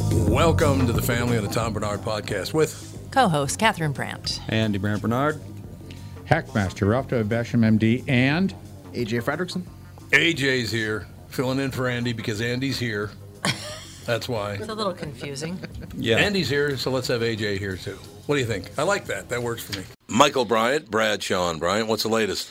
Welcome to the family of the Tom Barnard podcast with Co-host Catherine Brandt. Andy Brandt Barnard. Hackmaster Ralph W. Basham, MD, and AJ Fredrickson. AJ's here, filling in for Andy because Andy's here. That's why. It's a little confusing. Yeah. Andy's here, so let's have AJ here too. What do you think? I like that. That works for me. Michael Bryant, Brad Sean Bryant, what's the latest?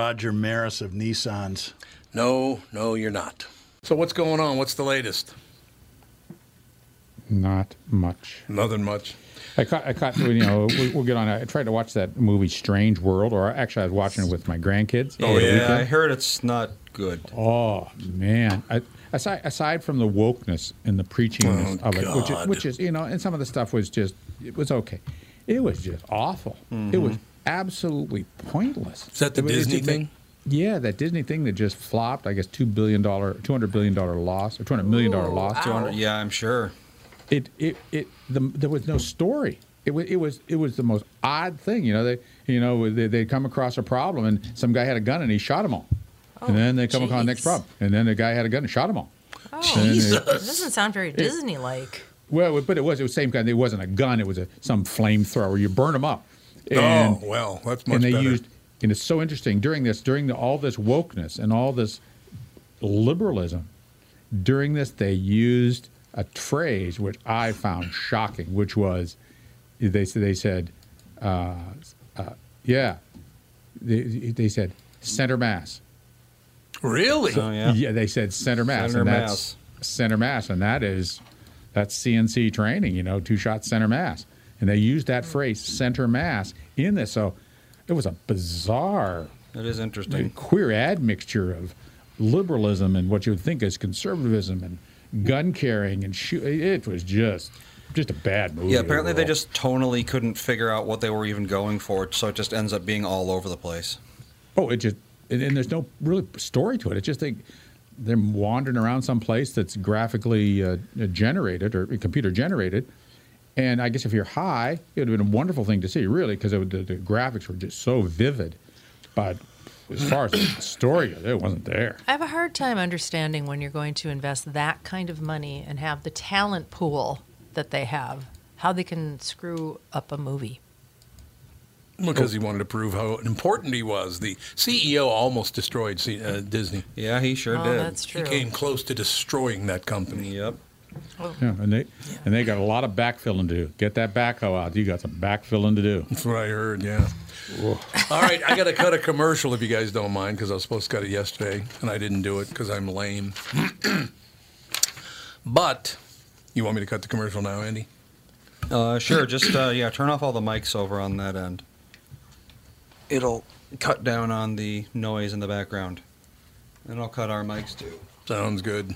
Roger Maris of Nissans. No, no, you're not. So, what's going on? What's the latest? not much. Nothing much. I caught, I caught you know, we, we'll get on. I tried to watch that movie Strange World, or actually, I was watching it with my grandkids. over the yeah, I heard it's not good. Oh man! I, aside aside from the wokeness and the preachingness Oh, of it, which is, which is you know, and some of the stuff was just it was okay. It was just awful. It was absolutely pointless. Is that the It Disney it- thing? Yeah, that Disney thing that just flopped. I guess two billion dollar, two hundred billion dollar loss, or two hundred million dollar loss. 200, yeah, I'm sure. It it it the, there was no story. It was it was it was the most odd thing. You know they you know they they come across a problem and some guy had a gun and he shot them all. Oh, and then they come across the next problem and then the guy had a gun and shot them all. Oh, And it it- doesn't sound very Disney-like. well, but it was it was the same kind. It wasn't a gun. It was a some flamethrower. You burn them up. Oh, well, that's much and they better. used and it's so interesting during this during the, all this wokeness and all this liberalism during this they used a phrase which i found shocking which was they said they said uh, uh, yeah they, they said center mass really? Oh, yeah. they said center mass Center and that's center mass and that is that's cnc training you know two shot center mass and they used that phrase center mass in this so it was a bizarre It is interesting. queer admixture of liberalism and what you would think is conservatism and gun carrying and shoot. It was just just a bad movie. Yeah, apparently they just tonally couldn't figure out what they were even going for, so it just ends up being all over the place. oh, it just and, and there's no really story to it. It's just they they're wandering around some place that's graphically uh, generated or computer generated. And I guess if you're high, it would have been a wonderful thing to see, really, because the, the graphics were just so vivid. But as far as the story, it wasn't there. I have a hard time understanding when you're going to invest that kind of money and have the talent pool that they have, how they can screw up a movie. Because he wanted to prove how important he was. The CEO almost destroyed C- uh, Disney. Yeah, he sure oh, did. that's true. He came close to destroying that company. Yep. Yeah, and they and they got a lot of backfilling to do. Get that backhoe out. You got some backfilling to do. That's what I heard, yeah. All right, I got to cut a commercial if you guys don't mind because I was supposed to cut it yesterday and I didn't do it because I'm lame. but you want me to cut the commercial now, Andy? Uh, sure. Just uh, yeah, turn off all the mics over on that end. It'll cut down on the noise in the background, and I'll cut our mics too. Sounds good.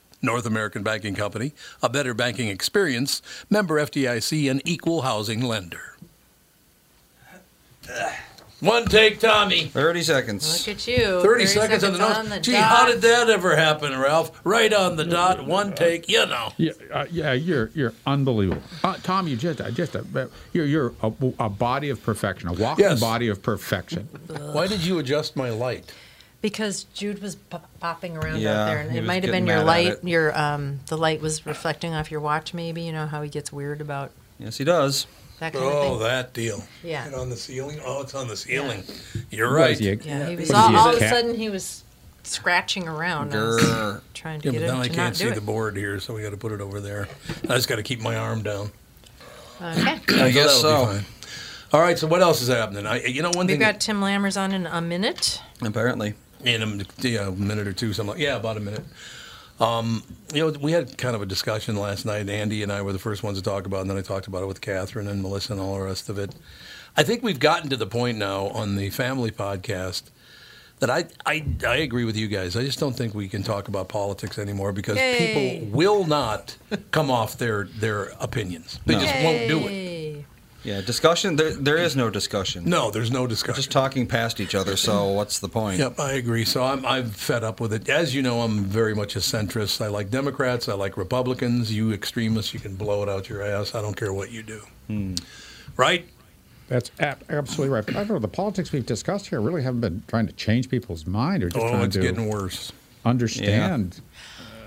North American Banking Company, a better banking experience, member FDIC, and equal housing lender. One take, Tommy. Thirty seconds. Look at you. 30 seconds on the nose. the Gee, dot. how did that ever happen, Ralph? Right on the dot, one take, you know. Yeah, uh, yeah, you're you're unbelievable, uh, Tom. You just uh, just a, you're you're a, a body of perfection, a walking Yes. body of perfection. Why did you adjust my light? Because Jude was pop- popping around Yeah, out there, and it might have been your light. Your um, the light was reflecting off your watch. Maybe you know how he gets weird about Yes, he does. that kind Oh, of thing. that deal. Yeah. It on the ceiling? Oh, it's on the ceiling. You're right. he, Yeah, he was all, he, a all of a sudden he was scratching around. I trying to Yeah, get but him now I to can't see do the board here, so we got to put it over there. I just got to keep my arm down. Okay. I guess so. All right, so what else is happening? I, you know, one We've thing got Tim Lammers on in a minute. Apparently. In a, yeah, a minute or two, something like yeah, about a minute. Um, you know, we had kind of a discussion last night. Andy and I were the first ones to talk about, it, and then I talked about it with Catherine and Melissa and all the rest of it. I think we've gotten to the point now on the family podcast that I, I I agree with you guys. I just don't think we can talk about politics anymore because Yay. people will not come off their their opinions. They just won't do it. Yay. Yeah, discussion. There, there is no discussion. No, there's no We're discussion. just talking past each other. So what's the point? Yep, I agree. So I'm I'm fed up with it. As you know, I'm very much a centrist. I like Democrats. I like Republicans. You extremists, you can blow it out your ass. I don't care what you do. Right? That's absolutely right. But I don't know. The politics we've discussed here really haven't been trying to change people's mind or just Oh, trying it's to getting worse. understand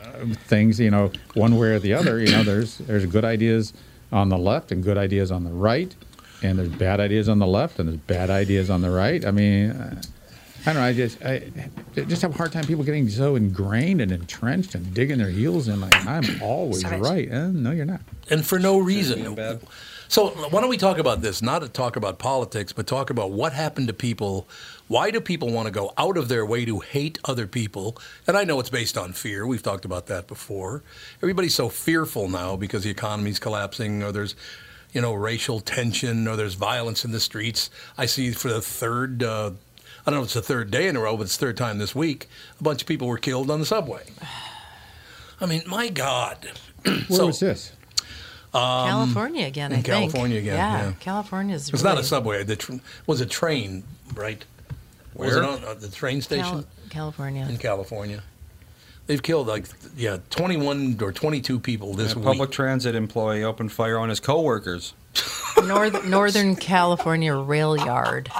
uh, things. You know, one way or the other. You know, there's there's good ideas on the left and good ideas on the right, and there's bad ideas on the left and there's bad ideas on the right. I mean. I don't know. I just I I just have a hard time people getting so ingrained and entrenched and digging their heels in. Like I'm always Sorry. right. Eh, no, you're not. And for no reason. So why don't we talk about this? Not to talk about politics, but talk about what happened to people. Why do people want to go out of their way to hate other people? And I know it's based on fear. We've talked about that before. Everybody's so fearful now because the economy's collapsing, or there's, you know, racial tension, or there's violence in the streets. I see for the third. Uh, I don't know if it's the third day in a row, but it's the third time this week. A bunch of people were killed on the subway. I mean, my God. Where So- was this? California again, I in think. California again, yeah. California's It's really not a subway. The tr- was a train, right? Was Where? it on uh, the train station Cal- California. in California? They've killed like yeah, 21 or 22 people this A week. public transit employee opened fire on his coworkers. North, Northern California rail yard.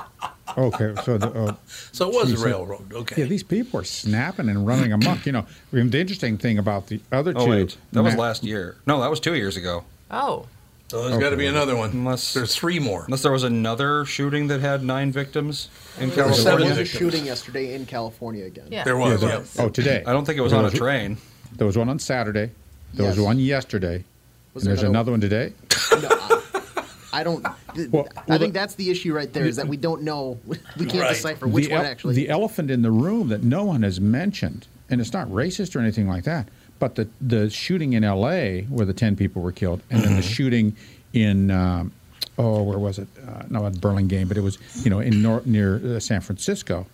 Okay, so the, uh, so it was Jeez, a railroad. Okay. Yeah, these people are snapping and running amok. You know, the interesting thing about the other two. Oh wait, that was last year. No, that was two years ago. Oh, so there's got to be another one. Unless- there's three more. Unless there was another shooting that had nine victims in There were California. seven There was a victims. shooting yesterday in California again. yeah. There Yeah, was. there- yeah. oh, today. I don't think it was There on a train. There was one on Saturday. There was Yes. one yesterday. Was and there there's another one today. No, I, I don't. th- Well- I think the- that's the issue right there is that we don't know. We can't Right. decipher which the, one el- actually. the elephant in the room that no one has mentioned, and it's not racist or anything like that, but the the shooting in L.A. where the ten people were killed, and then the Mm-hmm. shooting in um, oh where was it? Uh, no, at Burlingame, but it was you know in nor- near uh, San Francisco.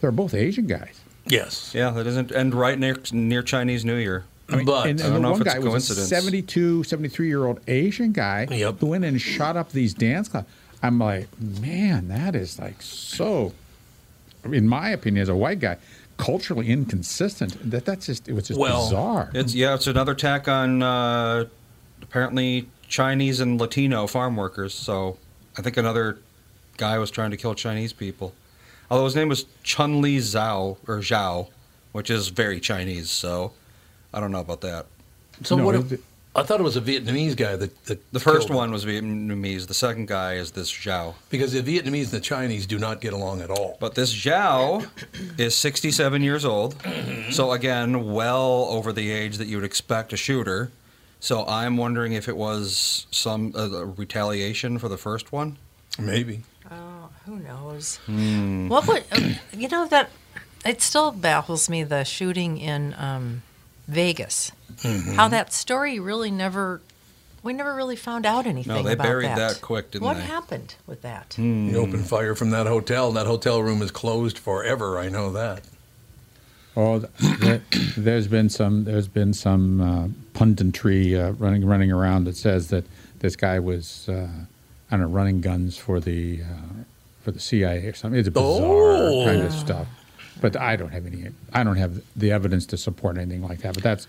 They're both Asian guys. Yes. Yeah, that isn't. And right near near Chinese New Year. but and, I don't the know if one it's guy a was a coincidence. 72, 73 year old Asian guy Yep. who went in and shot up these dance clubs. I'm like, man, that is like so, in my opinion, as a white guy, culturally inconsistent. That that's just it was just Well, bizarre. It's yeah, it's another attack on uh, apparently Chinese and Latino farm workers. So I think another guy was trying to kill Chinese people. Although his name was Chun Li Zhao or Zhao, which is very Chinese. So I don't know about that. So No, what? it- If, I thought it was a Vietnamese guy that, that The first killed him. one was Vietnamese. The second guy is this Zhao. because the Vietnamese and the Chinese do not get along at all. But this Zhao is 67 years old. So, again, well over the age that you would expect a shooter. So, I'm wondering if it was some uh, retaliation for the first one. Maybe. Oh, who knows? Hmm. What would uh, you know that? It still baffles me the shooting in um, Vegas. Mm-hmm. How that story really never. We never really found out anything. No, they about buried that. that quick, didn't what they? Hmm. happened with that? He opened fire from that hotel, that hotel room is closed forever. I know that. Oh, there, there's been some there's been some uh, punditry uh, running running around that says that this guy was uh, I don't know running guns for the uh, for the CIA or something. It's bizarre Oh. kind of stuff. But I don't have any I don't have the evidence to support anything like that. But that's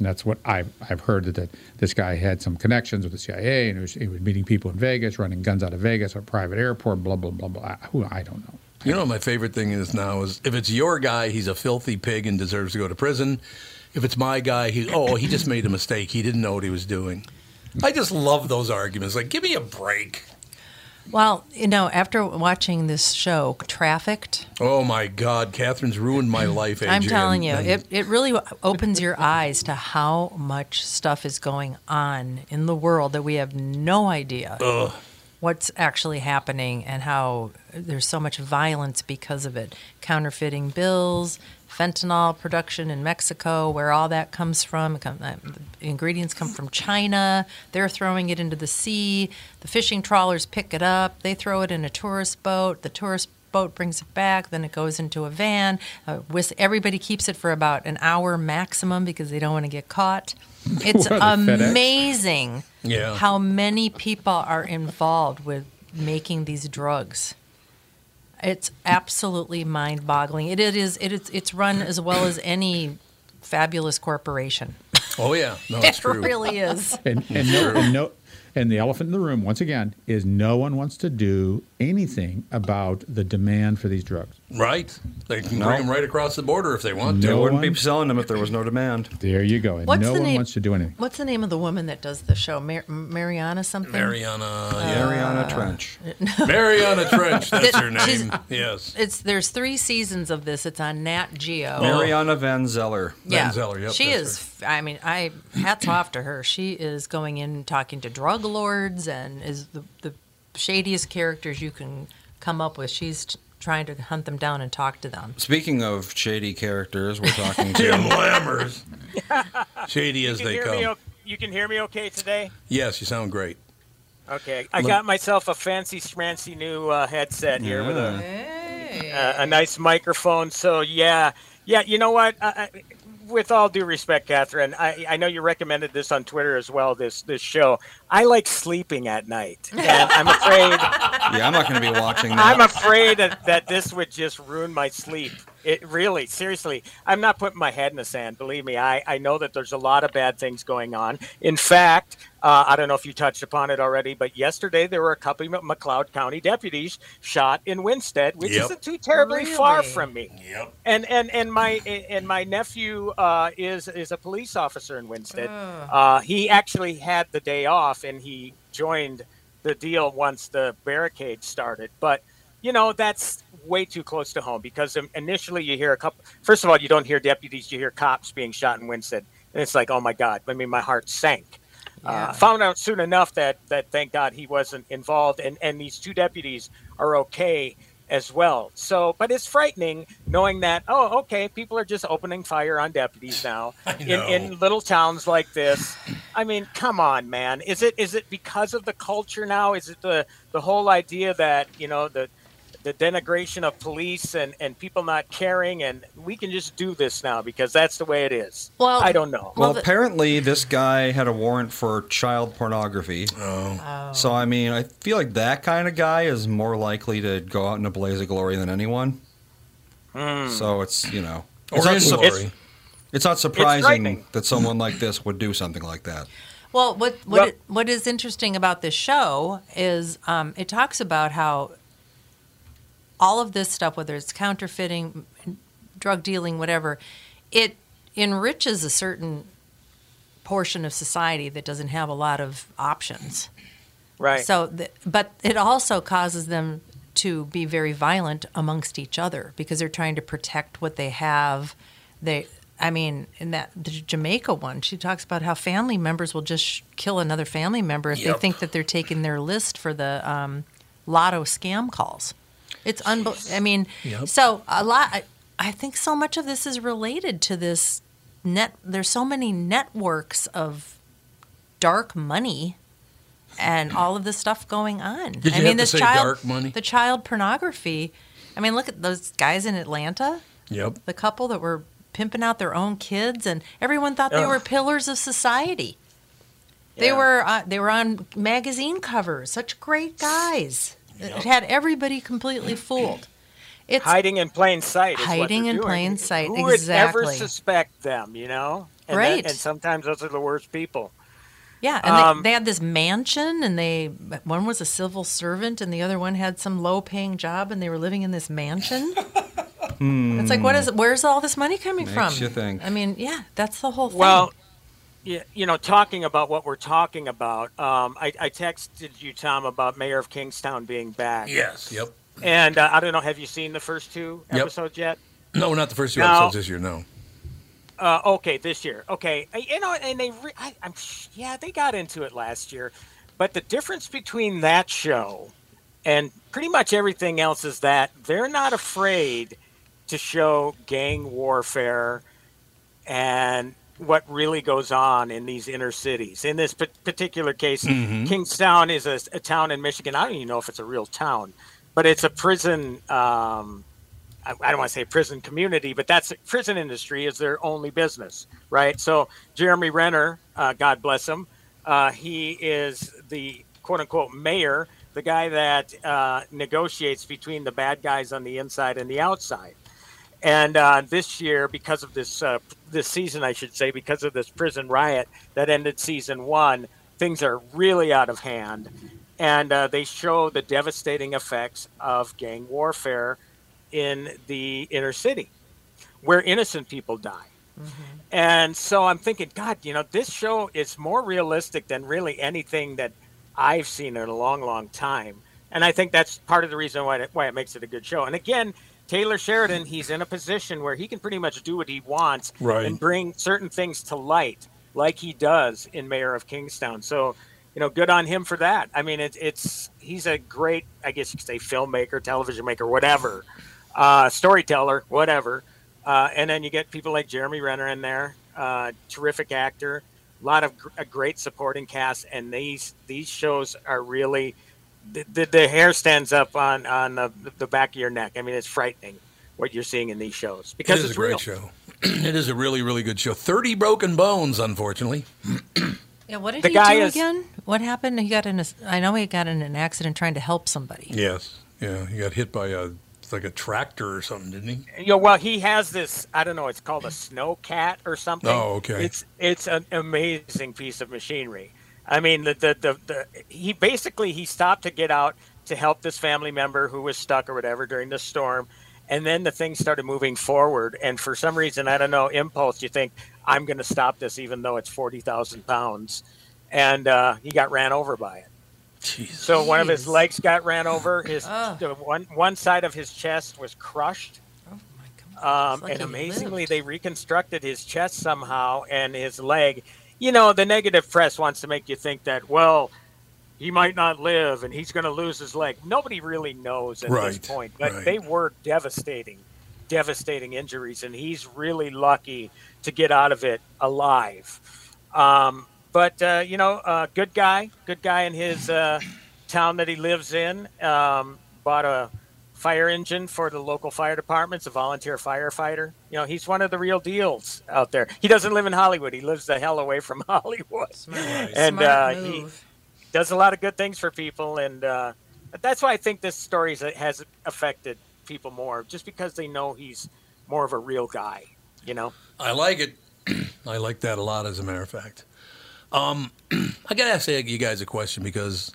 that's what I've I've heard that, that this guy had some connections with the CIA and he was, he was meeting people in Vegas, running guns out of Vegas, a private airport, blah blah blah blah. Who I don't know. You know my favorite thing is now is if it's your guy, he's a filthy pig and deserves to go to prison. If it's my guy, he oh he just made a mistake. He didn't know what he was doing. I just love those arguments. Like, give me a break. Well, you know, after watching this show, Trafficked, Oh my God, Catherine's ruined my life. AJ, I'm telling you, it, it really opens your eyes to how much stuff is going on in the world that we have no idea Ugh. what's actually happening and how there's so much violence because of it. Counterfeiting bills, fentanyl production in Mexico, where all that comes from. Uh, The ingredients come from China. They're throwing it into the sea. The fishing trawlers pick it up. They throw it in a tourist boat. The tourist boat brings it back. Then it goes into a van. Uh, everybody keeps it for about an hour maximum because they don't want to get caught. It's amazing Yeah. how many people are involved with making these drugs. It's absolutely mind-boggling. It, it is. It is. It's run as well as any fabulous corporation. Oh yeah, no, it's it true. really is. And, and no, and no, and the elephant in the room once again is no one wants to do anything about the demand for these drugs. Right? They can No. bring them right across the border if they want to. They No wouldn't be selling them if there was no demand. There you go. And What's no the one name- wants to do anything. What's the name of the woman that does the show? Mar- Mariana something. Mariana, uh, yeah. Mariana Trench. Mariana Trench. That's her She's- name. Yes. It's there's three seasons of this. It's on Nat Geo. Mariana Van Zeller. yeah, Van Zeller, yep, she that's is. I mean, I hats off to her. She is going in talking to drug lords and is the the shadiest characters you can come up with. She's t- trying to hunt them down and talk to them. Speaking of shady characters, we're talking Tim to. Lammers. Shady as You can they hear come. me. o- You can hear me okay today. Yes, you sound great. Okay, I got myself a fancy schmancy new uh, headset here with a, a a nice microphone. So yeah, yeah. You know what? I, I, with all due respect, Catherine, I, I know you recommended this on Twitter as well. This this show. I like sleeping at night, and I'm afraid Yeah, I'm not going to be watching that. I'm afraid that, that this would just ruin my sleep. It really, seriously, I'm not putting my head in the sand. Believe me, I, I know that there's a lot of bad things going on. In fact, uh, I don't know if you touched upon it already, but yesterday there were a couple of McLeod County deputies shot in Winsted, which Yep. isn't too terribly far from me. Yep. And and and my and my nephew uh, is is a police officer in Winsted. Uh, he actually had the day off, and he joined the deal once the barricade started. But you know that's way too close to home because initially you hear a couple. First of all, you don't hear deputies; you hear cops being shot in Winsted, and it's like, oh my god! I mean, my heart sank. Yeah. Uh, found out soon enough that that thank God he wasn't involved, and and these two deputies are okay as well. So, but it's frightening knowing that oh, okay, people are just opening fire on deputies now in in little towns like this. I mean, come on, man. Is it is it because of the culture now? Is it the the whole idea that you know the the denigration of police and, and people not caring and we can just do this now because that's the way it is. Well- I don't know. Well, Well, the- apparently this guy had a warrant for child pornography. Oh. So I mean, I feel like that kind of guy is more likely to go out in a blaze of glory than anyone. So it's you know, it's Or not, su- glory. it's not surprising frightening. that someone like this would do something like that. Well, what what Well- it, what is interesting about this show is um, it talks about how all of this stuff, whether it's counterfeiting, drug dealing, whatever, it enriches a certain portion of society that doesn't have a lot of options. Right. So, th- but it also causes them to be very violent amongst each other because they're trying to protect what they have. They, I mean, in that the Jamaica one, she talks about how family members will just sh- kill another family member if they think that they're taking their list for the um, lotto scam calls. It's unbelievable. I mean, Yep. so a lot. I, I think so much of this is related to this net. There's so many networks of dark money and all of this stuff going on. Did you I have mean, to this say child, dark money? the child pornography. I mean, look at those guys in Atlanta, Yep. the couple that were pimping out their own kids, and everyone thought they Ugh. were pillars of society. They Yeah. were uh, they were on magazine covers. Such great guys. It had everybody completely fooled. It's hiding in plain sight. Is Hiding they're in doing. plain sight, Who would ever suspect them? You know, and Right. and sometimes those are the worst people. Yeah, and Um, they, they had this mansion, and they one was a civil servant, and the other one had some low-paying job, and they were living in this mansion. It's like, what is? Where's all this money coming Makes from? you think. I mean, yeah, that's the whole thing. Well, yeah, you know, talking about what we're talking about, um, I, I texted you, Tom, about Mayor of Kingstown being back. Yes. Yep. And uh, I don't know, have you seen the first two Yep. episodes yet? No, not the first two No. episodes this year. No. Uh, okay, this year. Okay, you know, and they, re- I, I'm, yeah, they got into it last year, but the difference between that show and pretty much everything else is that they're not afraid to show gang warfare and what really goes on in these inner cities. In this pa- particular case, Kingstown is a, a town in Michigan. I don't even know if it's a real town, but it's a prison. Um, I, I don't want to say prison community, but that's the prison industry is their only business, right? So Jeremy Renner, uh, God bless him, uh, he is the quote unquote mayor, the guy that uh, negotiates between the bad guys on the inside and the outside. And uh, this year, because of this uh, this season, I should say, because of this prison riot that ended season one, things are really out of hand, and uh, they show the devastating effects of gang warfare in the inner city, where innocent people die. And so I'm thinking, God, you know, this show is more realistic than really anything that I've seen in a long, long time. And I think that's part of the reason why it, why it makes it a good show. And again, Taylor Sheridan, he's in a position where he can pretty much do what he wants Right. and bring certain things to light, like he does in Mayor of Kingstown. So, you know, good on him for that. I mean, it's it's he's a great, I guess you could say, filmmaker, television maker, whatever, uh, storyteller, whatever. Uh, and then you get people like Jeremy Renner in there, uh, terrific actor, a lot of gr- a great supporting cast, and these these shows are really the, the, the hair stands up on on the, the back of your neck. I mean, it's frightening what you're seeing in these shows because it is it's a great real. show. it is a really, really good show. Thirty broken bones, unfortunately. yeah, what did the he guy do is- again? What happened? He got in a. I know he got in an accident trying to help somebody. Yes. Yeah. He got hit by a like a tractor or something, didn't he? You know, well, he has this. I don't know. It's called a snow cat or something. Oh, okay. It's it's an amazing piece of machinery. I mean, the the, the the he basically he stopped to get out to help this family member who was stuck or whatever during the storm, and then the thing started moving forward. And for some reason, I don't know, impulse, you think I'm going to stop this, even though it's forty thousand pounds, and uh, he got ran over by it. Jesus. So one of his legs got ran over. His Ugh. one one side of his chest was crushed. Oh my God. Um, like and amazingly, lived. they reconstructed his chest somehow and his leg. You know, the negative press wants to make you think that, well, he might not live and he's going to lose his leg. Nobody really knows at this point, but right. they were devastating, devastating injuries, and he's really lucky to get out of it alive. Um, but uh, you know, uh, good guy, good guy in his uh, town that he lives in. Um, bought a fire engine for the local fire departments, a volunteer firefighter. You know, he's one of the real deals out there. He doesn't live in Hollywood. He lives the hell away from Hollywood, and Smart uh, he move. does a lot of good things for people. And uh, that's why I think this story has affected people more, just because they know he's more of a real guy. You know. I like it. I like that a lot, as a matter of fact. I gotta ask you guys a question because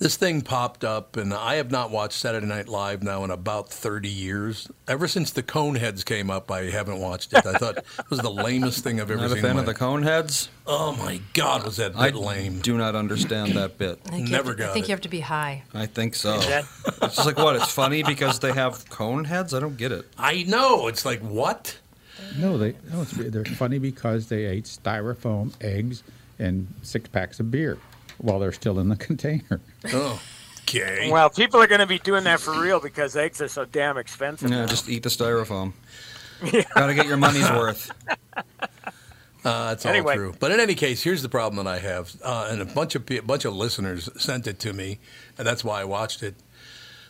this thing popped up, and I have not watched Saturday Night Live now in about 30 years. Ever since the Coneheads came up, I haven't watched it. I thought it was the lamest thing I've ever Not a seen. fan in of the Coneheads. Oh my God, was that I bit lame? do not understand that bit. I think you Never have to, I got think it. you have to be high. I think so. It's just like what? It's funny because they have Coneheads. I don't get it. I know. It's like what? No, they no, it's, they're funny because they ate styrofoam, eggs, and six packs of beer while they're still in the container. Oh, okay. Well, people are going to be doing that for real because eggs are so damn expensive. Yeah, now. just eat the styrofoam. Got to get your money's worth. Uh, that's all true. But in any case, here's the problem that I have, uh, and a bunch of a bunch of listeners sent it to me, and that's why I watched it.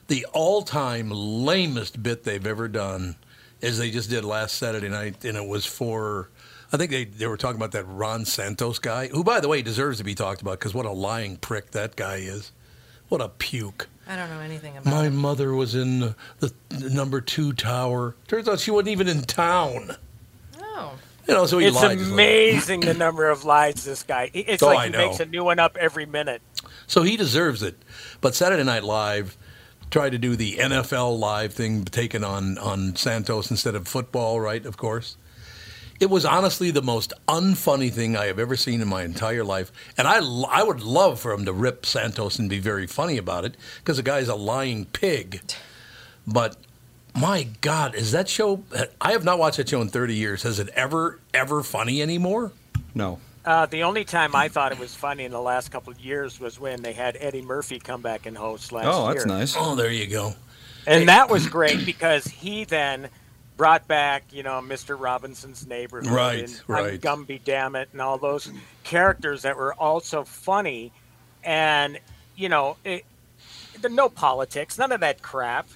The all-time lamest bit they've ever done is they just did last Saturday night, and it was for. I think they, they were talking about that Ron Santos guy, who, by the way, deserves to be talked about because what a lying prick that guy is. What a puke. I don't know anything about My it. mother was in the, the number two tower. Turns out she wasn't even in town. Oh. You know, so he it's lied. just amazing the number of lies this guy. It's Oh, like I he know. makes a new one up every minute. So he deserves it. But Saturday Night Live tried to do the NFL live thing, taken on on Santos instead of football, right? Of course. It was honestly the most unfunny thing I have ever seen in my entire life, and I, I would love for him to rip Santos and be very funny about it because the guy's a lying pig. But my God, is that show? I have not watched that show in 30 years. Has it ever ever funny anymore? No. Uh, the only time I thought it was funny in the last couple of years was when they had Eddie Murphy come back and host last year. Oh, year. that's nice. Oh, there you go. And that was great because he then brought back, you know, Mr. Robinson's neighborhood Right, and right. I'm Gumby Dammit and all those characters that were also funny and you know, it, the no politics, none of that crap.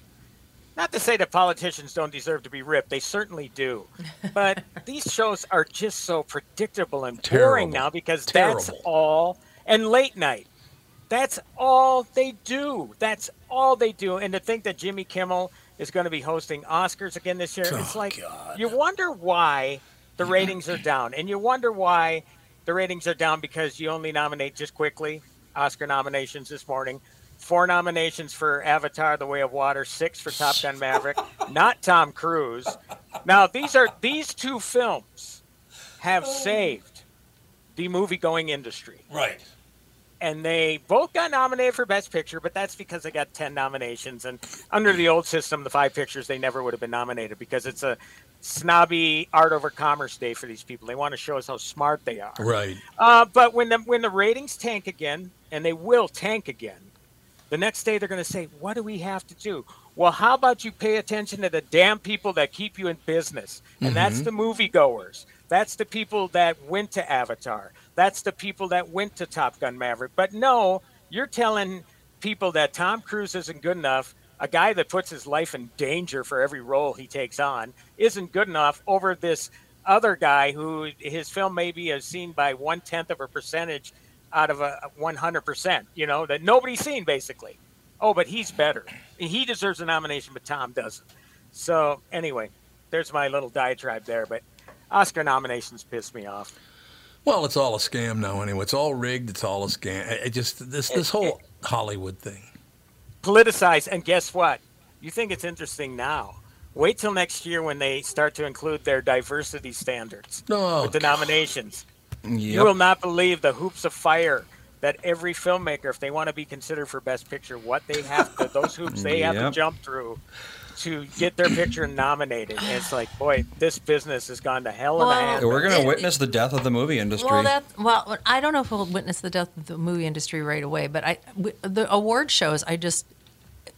Not to say that politicians don't deserve to be ripped, they certainly do. But these shows are just so predictable and boring now because that's all and late night. That's all they do. That's all they do. And to think that Jimmy Kimmel is going to be hosting Oscars again this year, it's Oh, like God. you wonder why the ratings are down. And you wonder why the ratings are down because you only nominate just quickly Oscar nominations this morning. Four nominations for Avatar: The Way of Water, six for Top Gun Maverick, not Tom Cruise. Now these are these two films have oh. saved the movie-going industry Right. And they both got nominated for Best Picture, but that's because they got 10 nominations. And under the old system, the five pictures, they never would have been nominated because it's a snobby art over commerce day for these people. They want to show us how smart they are. Right. Uh, but when the, when the ratings tank again, and they will tank again, the next day they're going to say, What do we have to do? Well, how about you pay attention to the damn people that keep you in business? And that's the moviegoers. That's the people that went to Avatar. That's the people that went to Top Gun Maverick. But no, you're telling people that Tom Cruise isn't good enough. A guy that puts his life in danger for every role he takes on isn't good enough over this other guy who his film maybe is seen by one tenth of a percentage out of a 100%, you know, that nobody's seen basically. Oh, but he's better. He deserves a nomination, but Tom doesn't. So, anyway, there's my little diatribe there. But Oscar nominations piss me off. Well, it's all a scam now. Anyway, it's all rigged. It's all a scam. It just this this whole Hollywood thing. Politicized. And guess what? You think it's interesting now. Wait till next year when they start to include their diversity standards No, with the nominations. You will not believe the hoops of fire that every filmmaker, if they want to be considered for Best Picture, what they have to, those hoops they have to jump through to get their picture nominated. And it's like, boy, this business has gone to hell in Well, a hand. We're going to witness the death of the movie industry. Well, that well, I don't know if we'll witness the death of the movie industry right away, but I w- the award shows. I just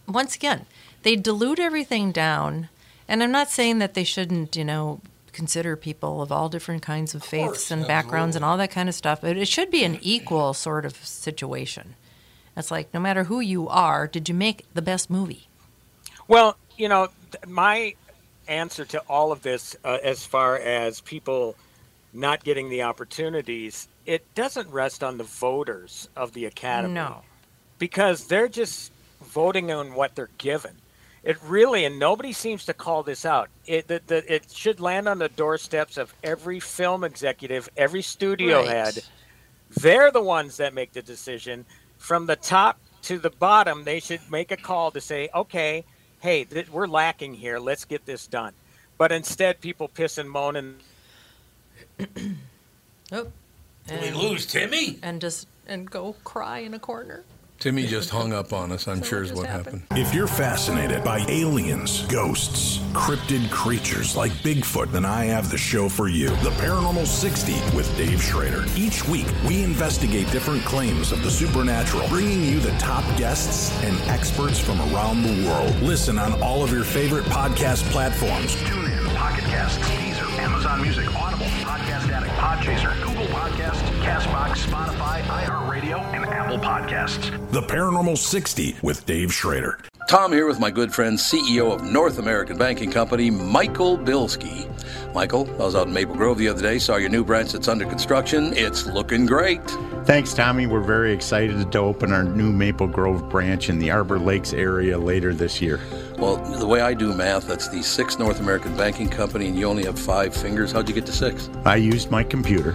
once again they dilute everything down, and I'm not saying that they shouldn't, you know, consider people of all different kinds of faiths and backgrounds and all that kind of stuff, but it should be an equal sort of situation. It's like no matter who you are, did you make the best movie? Well, you know, my answer to all of this, uh, as far as people not getting the opportunities, it doesn't rest on the voters of the academy. No. because they're just voting on what they're given. It really, and nobody seems to call this out. It the, the, it should land on the doorsteps of every film executive, every studio Right. head, They're the ones that make the decision. From the top to the bottom, they should make a call to say, okay, hey, th- we're lacking here. Let's get this done. But instead, people piss and moan and Oh, Did we lose Timmy? and just and go cry in a corner. Timmy just hung up on us, I'm So sure is what happened? happened. If you're fascinated by aliens, ghosts, cryptid creatures like Bigfoot, then I have the show for you The Paranormal 60 with Dave Schrader. Each week, we investigate different claims of the supernatural, bringing you the top guests and experts from around the world. Listen on all of your favorite podcast platforms. Tune in, Pocket Casts, Deezer, Amazon Music, Audible, Podcast Addict, Podchaser, Google Podcasts, Castbox, Spotify, iHeartRadio, and Apple Podcasts. The Paranormal 60 with Dave Schrader. Tom here with my good friend, CEO of North American Banking Company, Michael Bilski. Michael, I was out in Maple Grove the other day, saw your new branch that's under construction. It's looking great. Thanks, Tommy. We're very excited to open our new Maple Grove branch in the Arbor Lakes area later this year. Well, the way I do math, that's the sixth North American Banking Company, and you only have five fingers. How'd you get to six? I used my computer.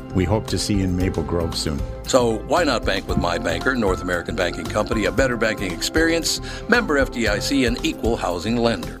We hope to see you in Maple Grove soon. So why not bank with my banker, North American Banking Company, a better banking experience, member FDIC, and equal housing lender.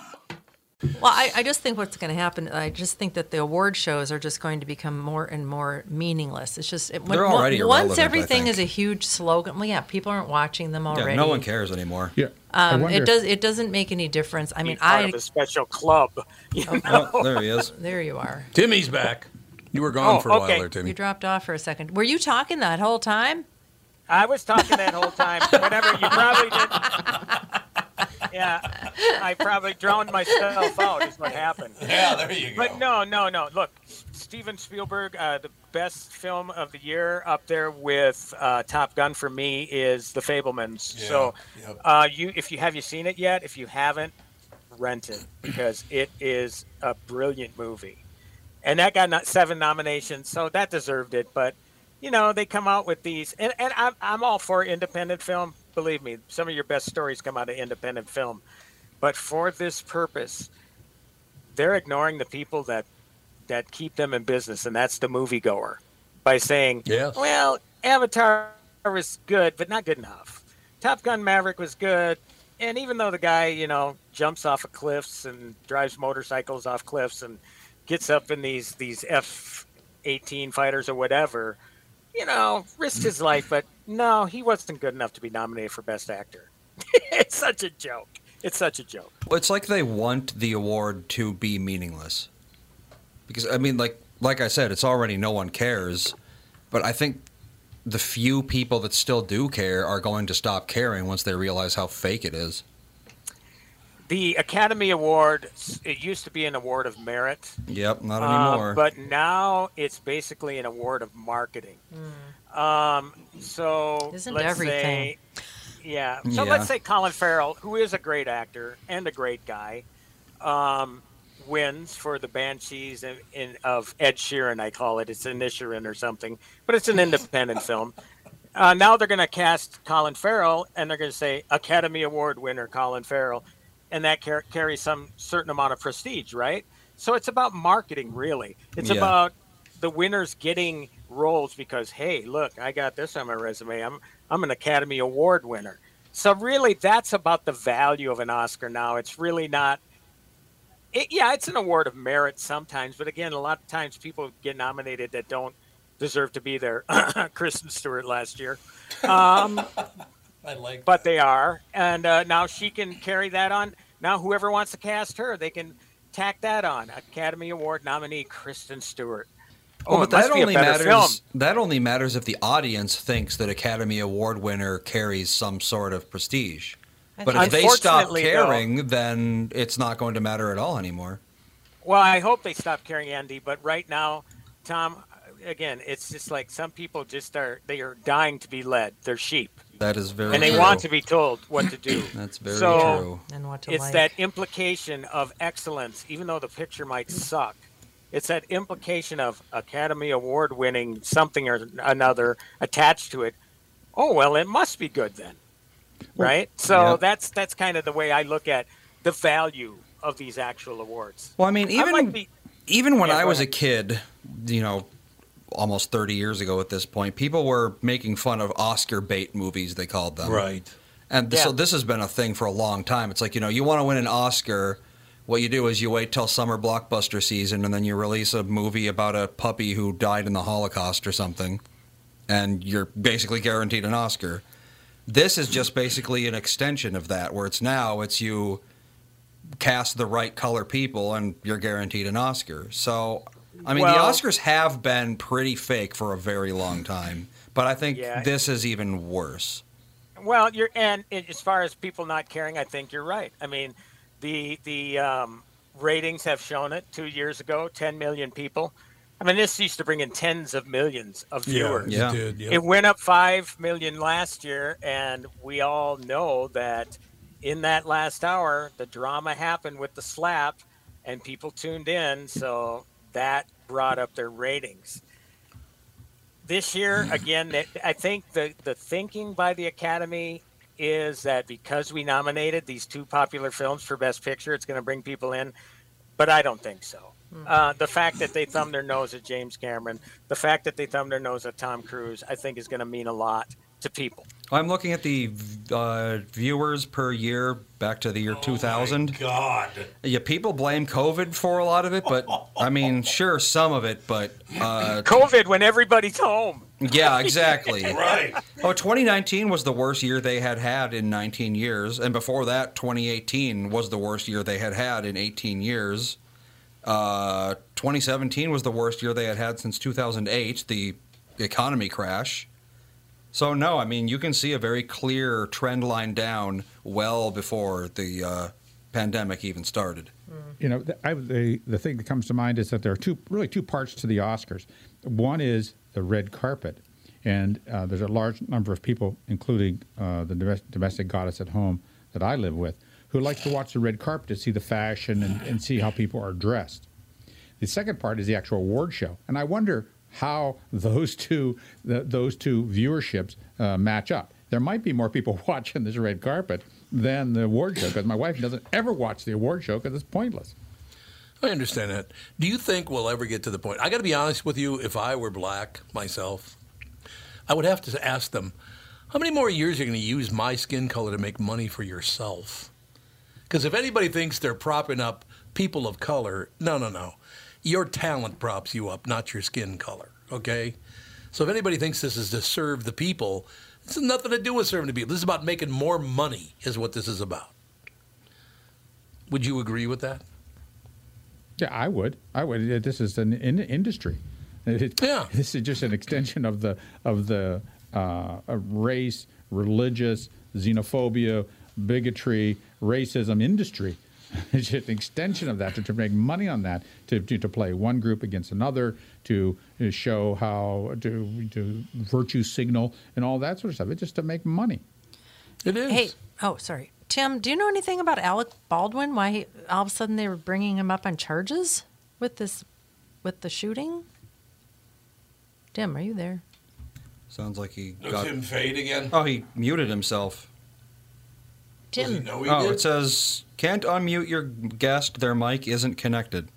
Well, I, I just think what's going to happen. I just think that the award shows are just going to become more and more meaningless. It's just it, when- They're already once irrelevant, I everything think. is a huge slogan. Well, yeah, people aren't watching them already. Yeah, no one cares anymore. Yeah. Um, it does. It doesn't make any difference. I mean, part I. of a special club. You know? Oh, there he is. There you are. Timmy's back. You were gone Oh, for a while there, Timmy. You dropped off for a second. Were you talking that whole time? I was talking that whole time. Whatever you probably did. Yeah, I probably drowned myself out. Is what happened. Yeah, there you go. But no, no, no. Look, Steven Spielberg, uh, the best film of the year, up there with uh, Top Gun for me is The Fabelmans. so, yep. uh, you, if you have you seen it yet? If you haven't, rent it because it is a brilliant movie, and that got not seven nominations, so that deserved it. But you know, they come out with these, and, and I'm, I'm all for independent film. Believe me, some of your best stories come out of independent film. But for this purpose, they're ignoring the people that that keep them in business, and that's the moviegoer, by saying, Yes. "Well, Avatar was good, but not good enough. Top Gun Maverick was good, and even though the guy, you know, jumps off of cliffs and drives motorcycles off cliffs and gets up in these these F eighteen fighters or whatever, you know, risked his life, but no, he wasn't good enough to be nominated for Best Actor. it's such a joke. It's such a joke. It's like they want the award to be meaningless. Because I mean, like like I said, it's already no one cares, but I think the few people that still do care are going to stop caring once they realize how fake it is. The Academy Award, it used to be an award of merit. Yep, not Uh, anymore. but now it's basically an award of marketing. Um, so Isn't let's everything? say, yeah. So Yeah. let's say Colin Farrell, who is a great actor and a great guy, um, wins for the Banshees in, in, of Ed Sheeran. I call it. It's Inisherin or something, but it's an independent film. Uh, now they're going to cast Colin Farrell, and they're going to say Academy Award winner Colin Farrell, and that car- carries some certain amount of prestige, right? So it's about marketing, really. It's Yeah. about the winners getting roles because, hey, look, I got this on my resume. I'm I'm an Academy Award winner. So really, that's about the value of an Oscar now. It's really not. It, yeah, it's an award of merit sometimes, but again, a lot of times people get nominated that don't deserve to be there. Kristen Stewart last year. Um, I like but they are, and uh, now she can carry that on. Now, whoever wants to cast her, they can tack that on. Academy Award nominee Kristen Stewart. Oh, Well, but that only matters. film. That only matters if the audience thinks that Academy Award winner carries some sort of prestige. But if they stop Unfortunately, though- caring, then it's not going to matter at all anymore. Well, I hope they stop caring, Andy, but right now, Tom, again, it's just like some people just are they are dying to be led. They're sheep. That is very and they true. want to be told what to do. That's very so true. And what to it's like. that implication of excellence, even though the picture might suck. It's that implication of Academy Award winning something or another attached to it. Oh well, it must be good then, right? So yeah. that's that's kind of the way I look at the value of these actual awards. Well, I mean, even might be- even when Yeah, I go was a kid, you know, almost 30 years ago at this point, people were making fun of Oscar bait movies, they called them. Right. And Yeah. so this has been a thing for a long time. It's like, you know, you want to win an Oscar, what you do is you wait till summer blockbuster season and then you release a movie about a puppy who died in the Holocaust or something, and you're basically guaranteed an Oscar. This is just basically an extension of that, where it's now it's you cast the right color people and you're guaranteed an Oscar. So, I mean, Well- the Oscars have been pretty fake for a very long time, but I think Yeah. this is even worse. Well, you're and as far as people not caring, I think you're right. I mean, the the um, ratings have shown it. Two years ago, 10 million people. I mean, this used to bring in tens of millions of viewers. Yeah. it did. Yeah. It went up five million last year, and we all know that in that last hour, the drama happened with the slap, and people tuned in, so that brought up their ratings. This year, again, I think the the thinking by the Academy is that because we nominated these two popular films for Best Picture, it's going to bring people in, but I don't think so. Uh, the fact that they thumb their nose at James Cameron, the fact that they thumb their nose at Tom Cruise, I think is going to mean a lot to people. I'm looking at the uh, viewers per year back to the year 2000. God. Yeah, people blame COVID for a lot of it, but I mean, sure, some of it, but uh, COVID when everybody's home. yeah, exactly. Right. Oh, 2019 was the worst year they had had in 19 years, and before that, 2018 was the worst year they had had in 18 years. Uh, 2017 was the worst year they had had since 2008, the economy crash. So no, I mean you can see a very clear trend line down well before the uh, pandemic even started. You know, the, I, the the thing that comes to mind is that there are two really two parts to the Oscars. One is the red carpet, and uh, there's a large number of people, including uh, the domestic goddess at home that I live with, who like to watch the red carpet to see the fashion and, and see how people are dressed. The second part is the actual award show, and I wonder how those two those two viewerships uh, match up. There might be more people watching this red carpet than the award show because my wife doesn't ever watch the award show because it's pointless. I understand that. Do you think we'll ever get to the point? I got to be honest with you. If I were black myself, I would have to ask them, how many more years are you going to use my skin color to make money for yourself? Because if anybody thinks they're propping up people of color, no, no, no. Your talent props you up, not your skin color. Okay. So if anybody thinks this is to serve the people, this has nothing to do with serving the people. This is about making more money, is what this is about. Would you agree with that? Yeah, I would. I would. This is an in- industry. It- Yeah. This is just an extension of the of the uh, uh, race, religious, xenophobia, bigotry, racism industry. It's just an extension of that to, to make money on that, to, to, to play one group against another, to, to show how to, to virtue signal and all that sort of stuff. It's just to make money. It is. Hey, oh, sorry. Tim, do you know anything about Alec Baldwin? Why he, all of a sudden they were bringing him up on charges with this, with the shooting? Tim, are you there? Sounds like he Does got. him fade again? Oh, he muted himself. Does he Tim, know he Oh, did? it says can't unmute your guest. Their mic isn't connected.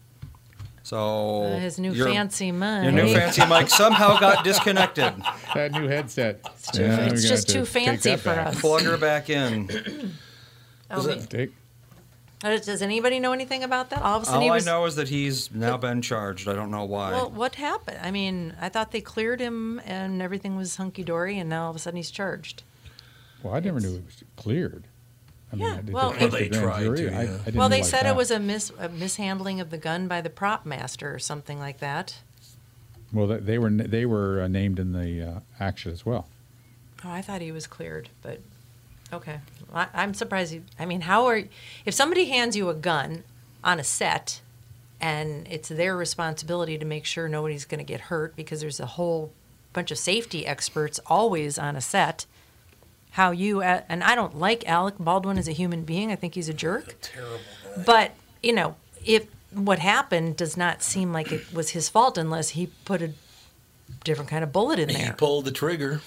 So uh, his new your- fancy mic. Your new fancy mic somehow got disconnected. That new headset. It's, too- it's just too fancy for us. Plug her back in. Oh, Is me- it- Take, Uh, Does anybody know anything about that? All of a sudden All he I know is that he's now been charged. I don't know why. Well, what happened? I mean, I thought they cleared him and everything was hunky dory, and now all of a sudden he's charged. Well, I never knew it was cleared. I Yeah, did well, the it- They tried to, yeah. I didn't Well, they realize said that. it was a, mis- a mishandling of the gun by the prop master or something like that. Well, they- they were they were uh, named in the uh, action as well. Oh, I thought he was cleared, but okay. I, I'm surprised. He, I mean, how are if somebody hands you a gun on a set, and it's their responsibility to make sure nobody's going to get hurt because there's a whole bunch of safety experts always on a set. How you uh, and I don't like Alec Baldwin as a human being. I think he's a jerk. Terrible. But you know, if what happened does not seem like it was his fault unless he put a different kind of bullet in there. He pulled the trigger.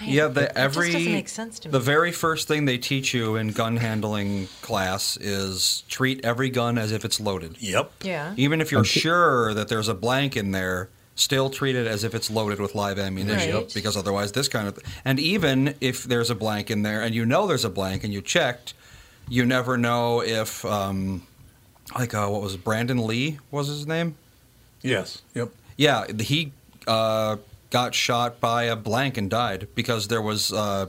I- Yeah, the just every doesn't make sense to me. the very first thing they teach you in gun handling class is treat every gun as if it's loaded. Yep. yeah. Even if you're Okay. sure that there's a blank in there, still treat it as if it's loaded with live ammunition Right. because otherwise this kind of and even if there's a blank in there and you know there's a blank and you checked, you never know if um, like uh, what was it, Brandon Lee was his name? Yes. Yep. Yeah, he uh, got shot by a blank and died because there was a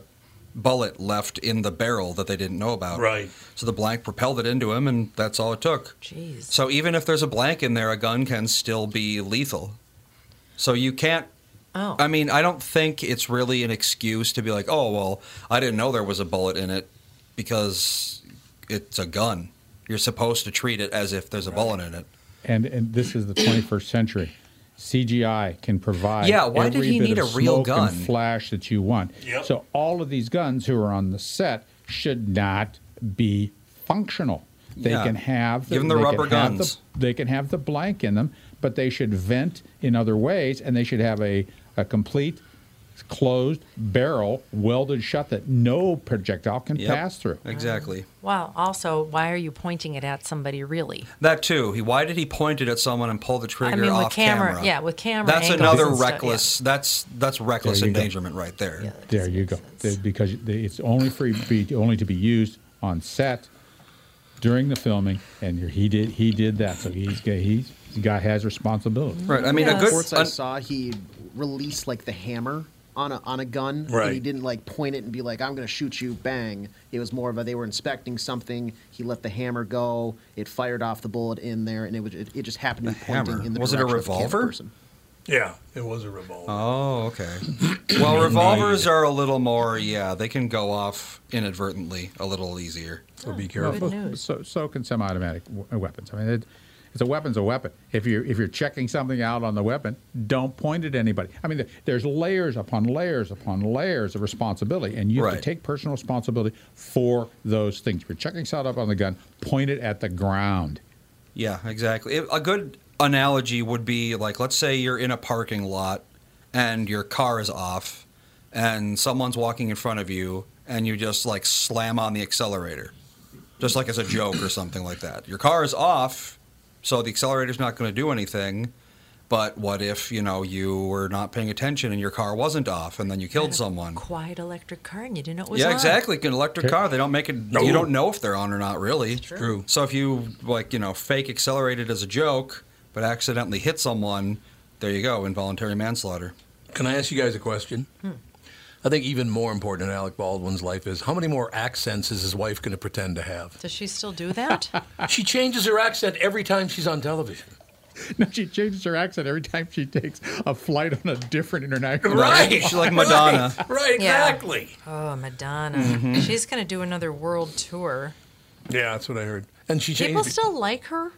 bullet left in the barrel that they didn't know about. Right. So the blank propelled it into him, and that's all it took. Jeez. So even if there's a blank in there, a gun can still be lethal. So you can't. Oh. I mean, I don't think it's really an excuse to be like, oh, well, I didn't know there was a bullet in it because it's a gun. You're supposed to treat it as if there's a bullet in it. And and this is the 21st century. CGI can provide Yeah, why did every he bit need of a real gun? and flash that you want. Yep. So all of these guns who are on the set should not be functional. They Yeah. can have Give 'em the they rubber can have guns. The, they can have the blank in them, but they should vent in other ways, and they should have a, a complete closed barrel welded shut that no projectile can Yep. pass through. Exactly. Well, also, why are you pointing it at somebody really? That too. He why did he point it at someone and pull the trigger I mean, with off camera, yeah, with camera. That's another and stuff, reckless. That's that's reckless There go. endangerment right there. Yeah, There you go. sense. Because it's only free, be only to be used on set during the filming, and he did he did that. So he's he's the guy has responsibility. Right. I mean, a good. reports I an- saw, he released like the hammer on a on a gun, and he didn't like point it and be like, "I'm going to shoot you." Bang! It was more of a they were inspecting something. He let the hammer go. It fired off the bullet in there, and it was it, it just happened to be The pointing hammer. in the Was it a direction of the camera revolver? Yeah. It was a revolver. oh, okay. well, revolvers are a little more. Yeah, they can go off inadvertently a little easier. Oh, so be careful. So so can semi-automatic w- weapons. I mean, it, it's a weapon's a weapon. If you're if you're checking something out on the weapon, don't point it at anybody. I mean, there's layers upon layers upon layers of responsibility, and you have to take personal responsibility for those things. If you're checking something up on the gun, point it at the ground. Yeah, exactly. A good analogy would be like, let's say you're in a parking lot and your car is off, and someone's walking in front of you, and you just like slam on the accelerator, just like as a joke or something like that. Your car is off, so the accelerator's not going to do anything. But what if you know you were not paying attention and your car wasn't off, and then you killed someone? Quiet electric car, and you didn't know it was Yeah, on. exactly. An electric car, they don't make it. No. You don't know if they're on or not, really. True. True. So if you like, you know, fake accelerated as a joke, but accidentally hit someone, there you go, involuntary manslaughter. Can I ask you guys a question? Hmm. I think even more important in Alec Baldwin's life is how many more accents is his wife going to pretend to have? Does she still do that? she changes her accent every time she's on television. No, she changes her accent every time she takes a flight on a different international. Right. She's like Madonna. Right, right, Yeah. exactly. oh, Madonna. Mm-hmm. She's going to do another world tour. Yeah, that's what I heard. And she People changed. still like her?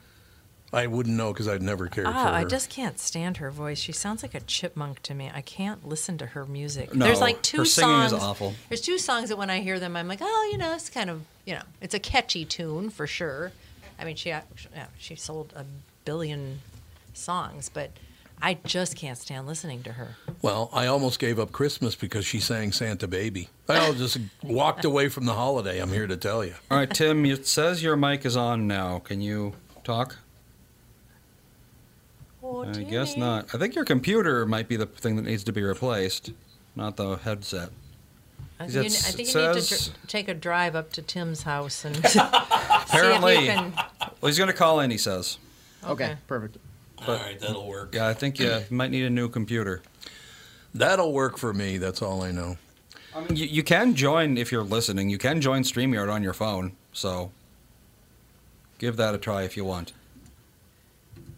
I wouldn't know because I'd never cared for Ah, her. I just can't stand her voice. She sounds like a chipmunk to me. I can't listen to her music. No, There's like two her singing songs. is awful. There's two songs that when I hear them, I'm like, oh, you know, it's kind of, you know, it's a catchy tune for sure. I mean, she yeah, she sold a billion songs, but I just can't stand listening to her. Well, I almost gave up Christmas because she sang Santa Baby. I just walked away from the holiday. I'm here to tell you. All right, Tim. It says your mic is on now. Can you talk? Oh, I guess not. I think your computer might be the thing that needs to be replaced, not the headset. Uh, I think, you, I think it you need to dr- take a drive up to Tim's house and Apparently, see if you can. well, he's going to call in. He says. Okay, Okay. perfect. all right, that'll work. Yeah, I think you might need a new computer. That'll work for me. That's all I know. I You, you can join if you're listening. You can join StreamYard on your phone. So give that a try if you want.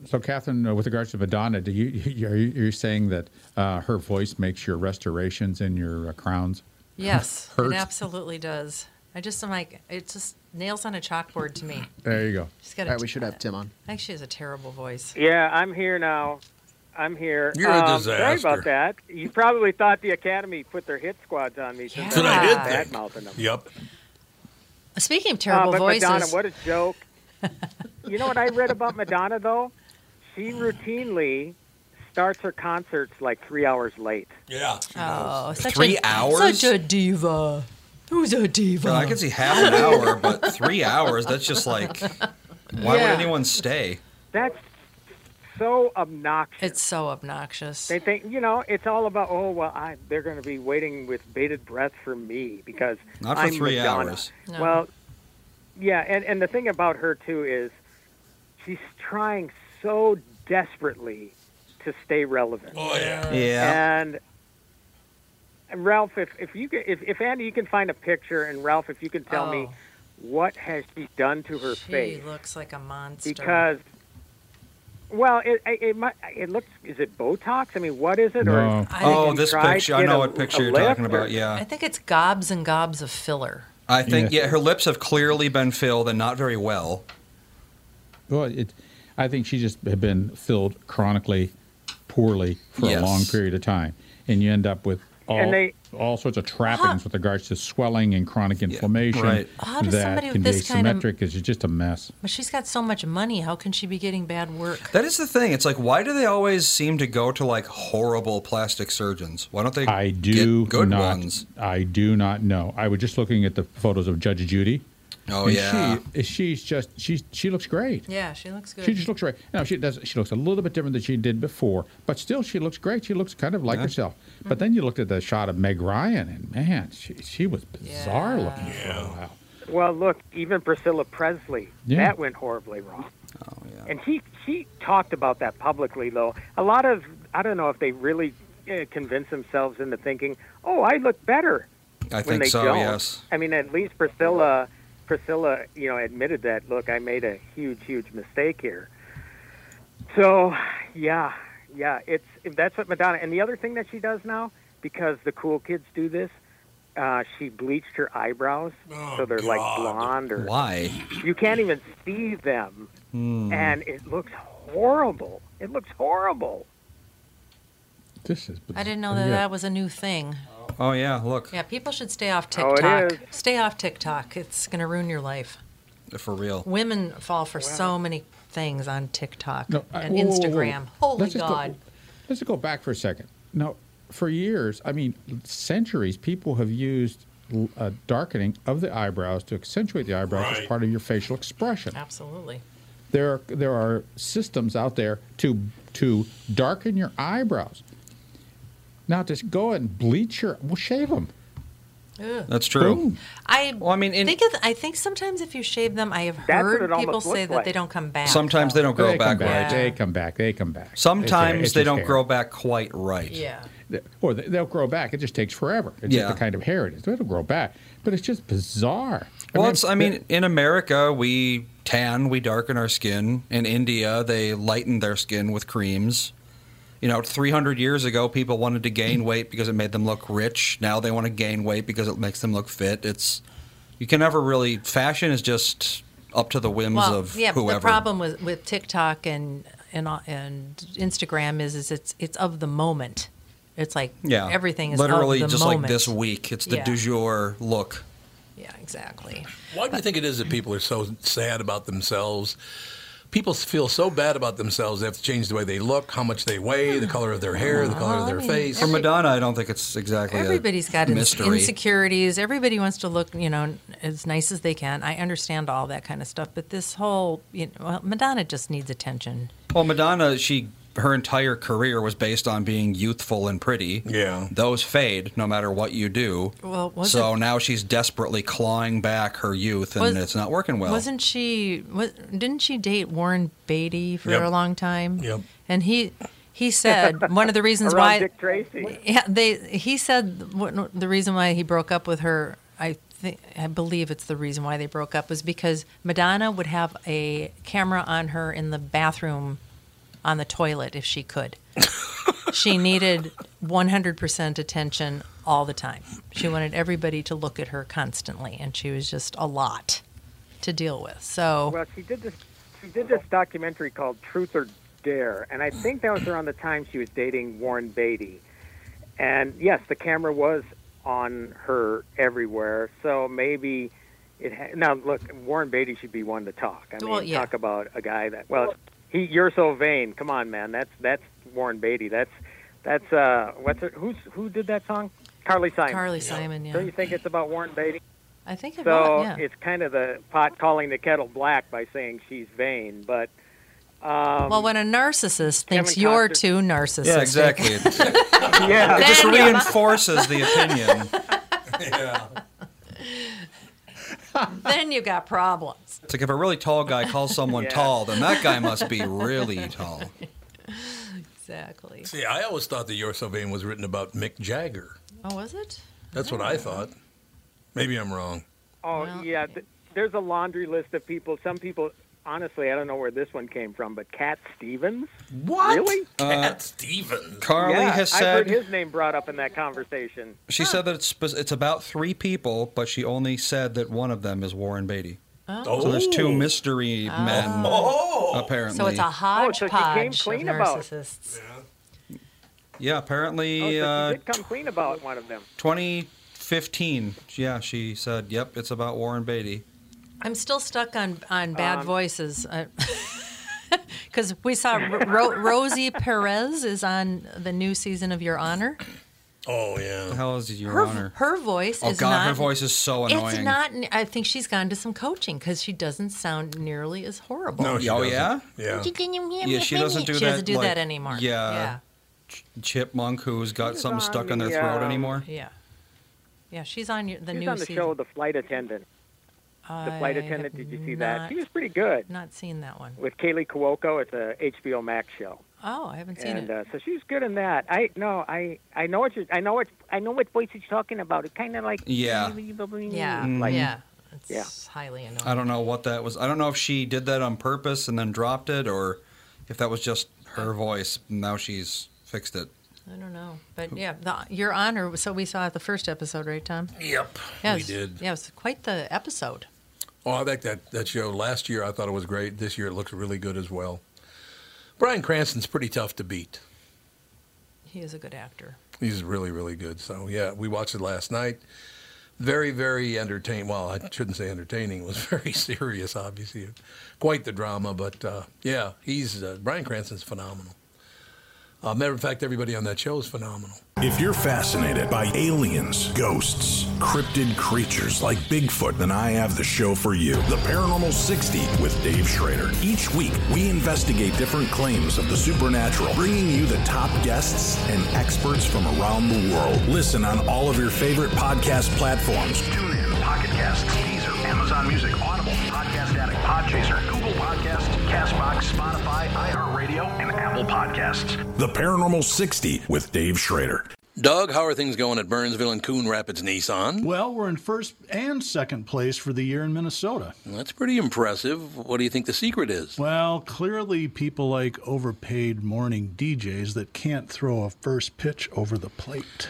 So, Catherine, uh, with regards to Madonna, do you, you are you saying that uh, her voice makes your restorations and your uh, crowns? Yes, Hurt. it absolutely does. I just am like, it just nails on a chalkboard to me. There you go. She's got All a we should have Tim on. I think she has a terrible voice. Yeah, I'm here now. I'm here. You're a um, Sorry about that. You probably thought the Academy put their hit squads on me. since That's what I was did bad mouthing them. Yep. Speaking of Uh, terrible but voices, Madonna, what a joke! you know what I read about Madonna though? She routinely starts her concerts like three hours late. Yeah. oh, such Three a, hours? Such a diva. Who's a diva? Well, I can see half an hour, but three hours, that's just like, why Yeah. would anyone stay? That's so obnoxious. It's so obnoxious. They think, you know, it's all about. Oh well, I, they're going to be waiting with bated breath for me because Not for I'm three Madonna. hours. No. Well, yeah, and and the thing about her too is she's trying so desperately to stay relevant. Oh yeah. Yeah. And and Ralph, if if you can, if if Andy, you can find a picture, and Ralph, if you can tell me Oh. what has she done to her she face She looks like a monster. because. Well, it, it it might it looks. Is it Botox? I mean, what is it? No. Or Oh, this picture. I know a- what picture you're talking lift or- about. Yeah. I think it's gobs and gobs of filler. I think, Yeah. yeah, her lips have clearly been filled and not very well. Well, it, I think she just had been filled chronically poorly for Yes. a long period of time, and you end up with all they- all sorts of trappings with regards to swelling and chronic inflammation right. How does that somebody can with be this kind of- asymmetric. It's just a mess. But she's got so much money. How can she be getting bad work? That is the thing. It's like, why do they always seem to go to like horrible plastic surgeons? Why don't they I do get good not. ones? I do not know. I was just looking at the photos of Judge Judy. Oh and yeah. she she's just she she looks great. Yeah, she looks good. She just looks great. Now she does. She looks a little bit different than she did before, but still she looks great. She looks kind of like Yeah. herself. But then you looked at the shot of Meg Ryan, and man, she she was bizarre Yeah. looking for a while. Well, look, even Priscilla Presley, Yeah. that went horribly wrong. Oh yeah. And she she talked about that publicly, though. A lot of I don't know if they really uh, convince themselves into thinking, "Oh, I look better." I when think they so. don't. Yes. I mean, at least Priscilla Priscilla, you know, admitted that. Look, I made a huge, huge mistake here. So, yeah, yeah, it's that's what Madonna. And the other thing that she does now, because the cool kids do this, uh, she bleached her eyebrows so they're like blonde, or Why? you can't even see them, Hmm. and it looks horrible. It looks horrible. This is. I didn't know that yeah. that was a new thing. Oh yeah. Look, Yeah, people should stay off Oh, it TikTok. Stay off TikTok. It's going to ruin your life. for real. Women fall for so many things on TikTok No, I- and whoa, whoa, whoa, whoa. Instagram. Holy Let's just go- God. let's go back for a second. Now, for years, I mean, centuries, people have used l- uh, darkening of the eyebrows to accentuate the eyebrows as part of your facial expression. Absolutely. There are, there are systems out there to to darken your eyebrows. Now, just go and bleach your, well, shave them. Ugh. That's true. Boom. I Well, I mean, in- think of, I think sometimes if you shave them, I have heard people say looks that they don't come back. Sometimes they don't grow they back back. right. They come back. They come back. Sometimes hair. It's they don't hair. grow back quite right. Yeah. Or they- they'll grow back. It just takes forever. It's Yeah. just the kind of hair it is. It'll grow back, but it's just bizarre. Well, it's, I mean, in America, we tan, we darken our skin. In India, they lighten their skin with creams. You know, 300 years ago, people wanted to gain weight because it made them look rich. Now they want to gain weight because it makes them look fit. It's you can never really. Fashion is just up to the whims Well, of yeah, but whoever. the problem with, with TikTok and and uh, and Instagram is is it's it's of the moment. It's like yeah, everything is literally of the just moment. like this week. It's the Yeah. du jour look. Yeah, exactly. Why do you think it is that people are so sad about themselves? People feel so bad about themselves they have to change the way they look, how much they weigh, the color of their hmm. hair, the color of their I mean, face. For Madonna, I don't think it's exactly. a Everybody's got mystery. insecurities. Everybody wants to look, you know, as nice as they can. I understand all that kind of stuff, but this whole, you know, well, Madonna just needs attention. Well, Madonna, she her entire career was based on being youthful and pretty. Yeah. Those fade no matter what you do. Well, was so it- now she's desperately clawing back her youth, and Was- it's not working well. Wasn't she? Was, didn't she date Warren Beatty for Yep. a long time? Yep. And he, he said one of the reasons Around why Dick Tracy. Yeah, they. He said the reason why he broke up with her. I think I believe it's the reason why they broke up was because Madonna would have a camera on her in the bathroom, on the toilet if she could. she needed 100% attention all the time. She wanted everybody to look at her constantly, and she was just a lot to deal with. So Well, she did this. She did this documentary called Truth or Dare, and I think that was around the time she was dating Warren Beatty. And yes, the camera was on her everywhere, so maybe it. Ha- now, look, Warren Beatty should be one to talk. I mean, Well, yeah. talk about a guy that. Well, he. You're so vain. Come on, man. That's that's Warren Beatty. That's that's uh. What's it? Who's who did that song? Carly Simon. Carly Simon, yeah. Don't you think it's about Warren Beatty? I think it So was. Yeah. it's kind of the pot calling the kettle black by saying she's vain, but um, well, when a narcissist thinks Kevin you're Costner- too narcissistic, Yeah, exactly. It, yeah, it just reinforces the opinion. then you got problems. It's like if a really tall guy calls someone Yeah. tall, then that guy must be really tall. Exactly. See, I always thought that You're was written about Mick Jagger. Oh, was it? That's what I thought. Maybe I'm wrong. Oh Well, yeah, th- there's a laundry list of people. Some people, honestly, I don't know where this one came from, but Cat Stevens. What? Really? Cat Stevens. Carly yeah, has I've heard his name brought up in that conversation. she said that it's it's about three people, but she only said that one of them is Warren Beatty. Oh. So there's two mystery men Oh. apparently. So it's a Oh, so she came hodgepodge clean of about- narcissists. yeah, Oh, apparently so uh, did come clean about one of them. 2015. Yeah, she said, "Yep, it's about Warren Beatty." I'm still stuck on on bad Um, voices. Because we saw Ro- Rosie Perez is on the new season of Your Honor. Oh, yeah. The yeah. hell is your Her, honor? her voice oh is God, not. her voice is so annoying. It's not. I think she's gone to some coaching because she doesn't sound nearly as horrible. No, she Oh, doesn't. yeah? Yeah. Yeah, she doesn't do she that. doesn't do like, that anymore. Yeah, yeah, chipmunk who's got She's something on stuck in their the, throat um, anymore. yeah. Yeah, she's on the She's new She's on the season. show, The Flight Attendant. The Flight Attendant. Did you see not, that? She was pretty good Not seen that one. with Kaley Cuoco. It's a HBO Max show. Oh, I haven't seen and it. uh, so she's good in that. I no, I I know what you I know what I know what voice you're talking about. It's kind of like Yeah. yeah, like, yeah. It's Yeah. highly annoying. I don't know what that was. I don't know if she did that on purpose and then dropped it, or if that was just her voice. Now she's fixed it. I don't know, but yeah, the, Your Honor. So we saw the first episode, right, Tom? Yep. Yeah, we was- did. Yeah, it was quite the episode. Oh, I like that, that show. Last year, I thought it was great. This year, it looks really good as well. Bryan Cranston's pretty tough to beat. He is a good actor. He's really, really good. So, yeah, we watched it last night. Very, very entertaining. Well, I shouldn't say entertaining. It was very serious, obviously. Quite the drama, but uh, yeah, he's uh, Bryan Cranston's phenomenal. Uh, matter of fact, everybody on that show is phenomenal. If you're fascinated by aliens, ghosts, cryptid creatures like Bigfoot, then I have the show for you The Paranormal 60 with Dave Schrader. Each week, we investigate different claims of the supernatural, bringing you the top guests and experts from around the world. Listen on all of your favorite podcast platforms. TuneIn, Pocket Casts, Deezer, Amazon Music, Audible, Podcast Addict, Podchaser, Google Podcasts, Castbox, Spotify, iHeartRadio, and Apple Podcasts. The Paranormal 60 with Dave Schrader. Doug, how are things going at Burnsville and Coon Rapids Nissan? Well, we're in first and second place for the year in Minnesota. That's pretty impressive. What do you think the secret is? Well, clearly people like overpaid morning DJs that can't throw a first pitch over the plate.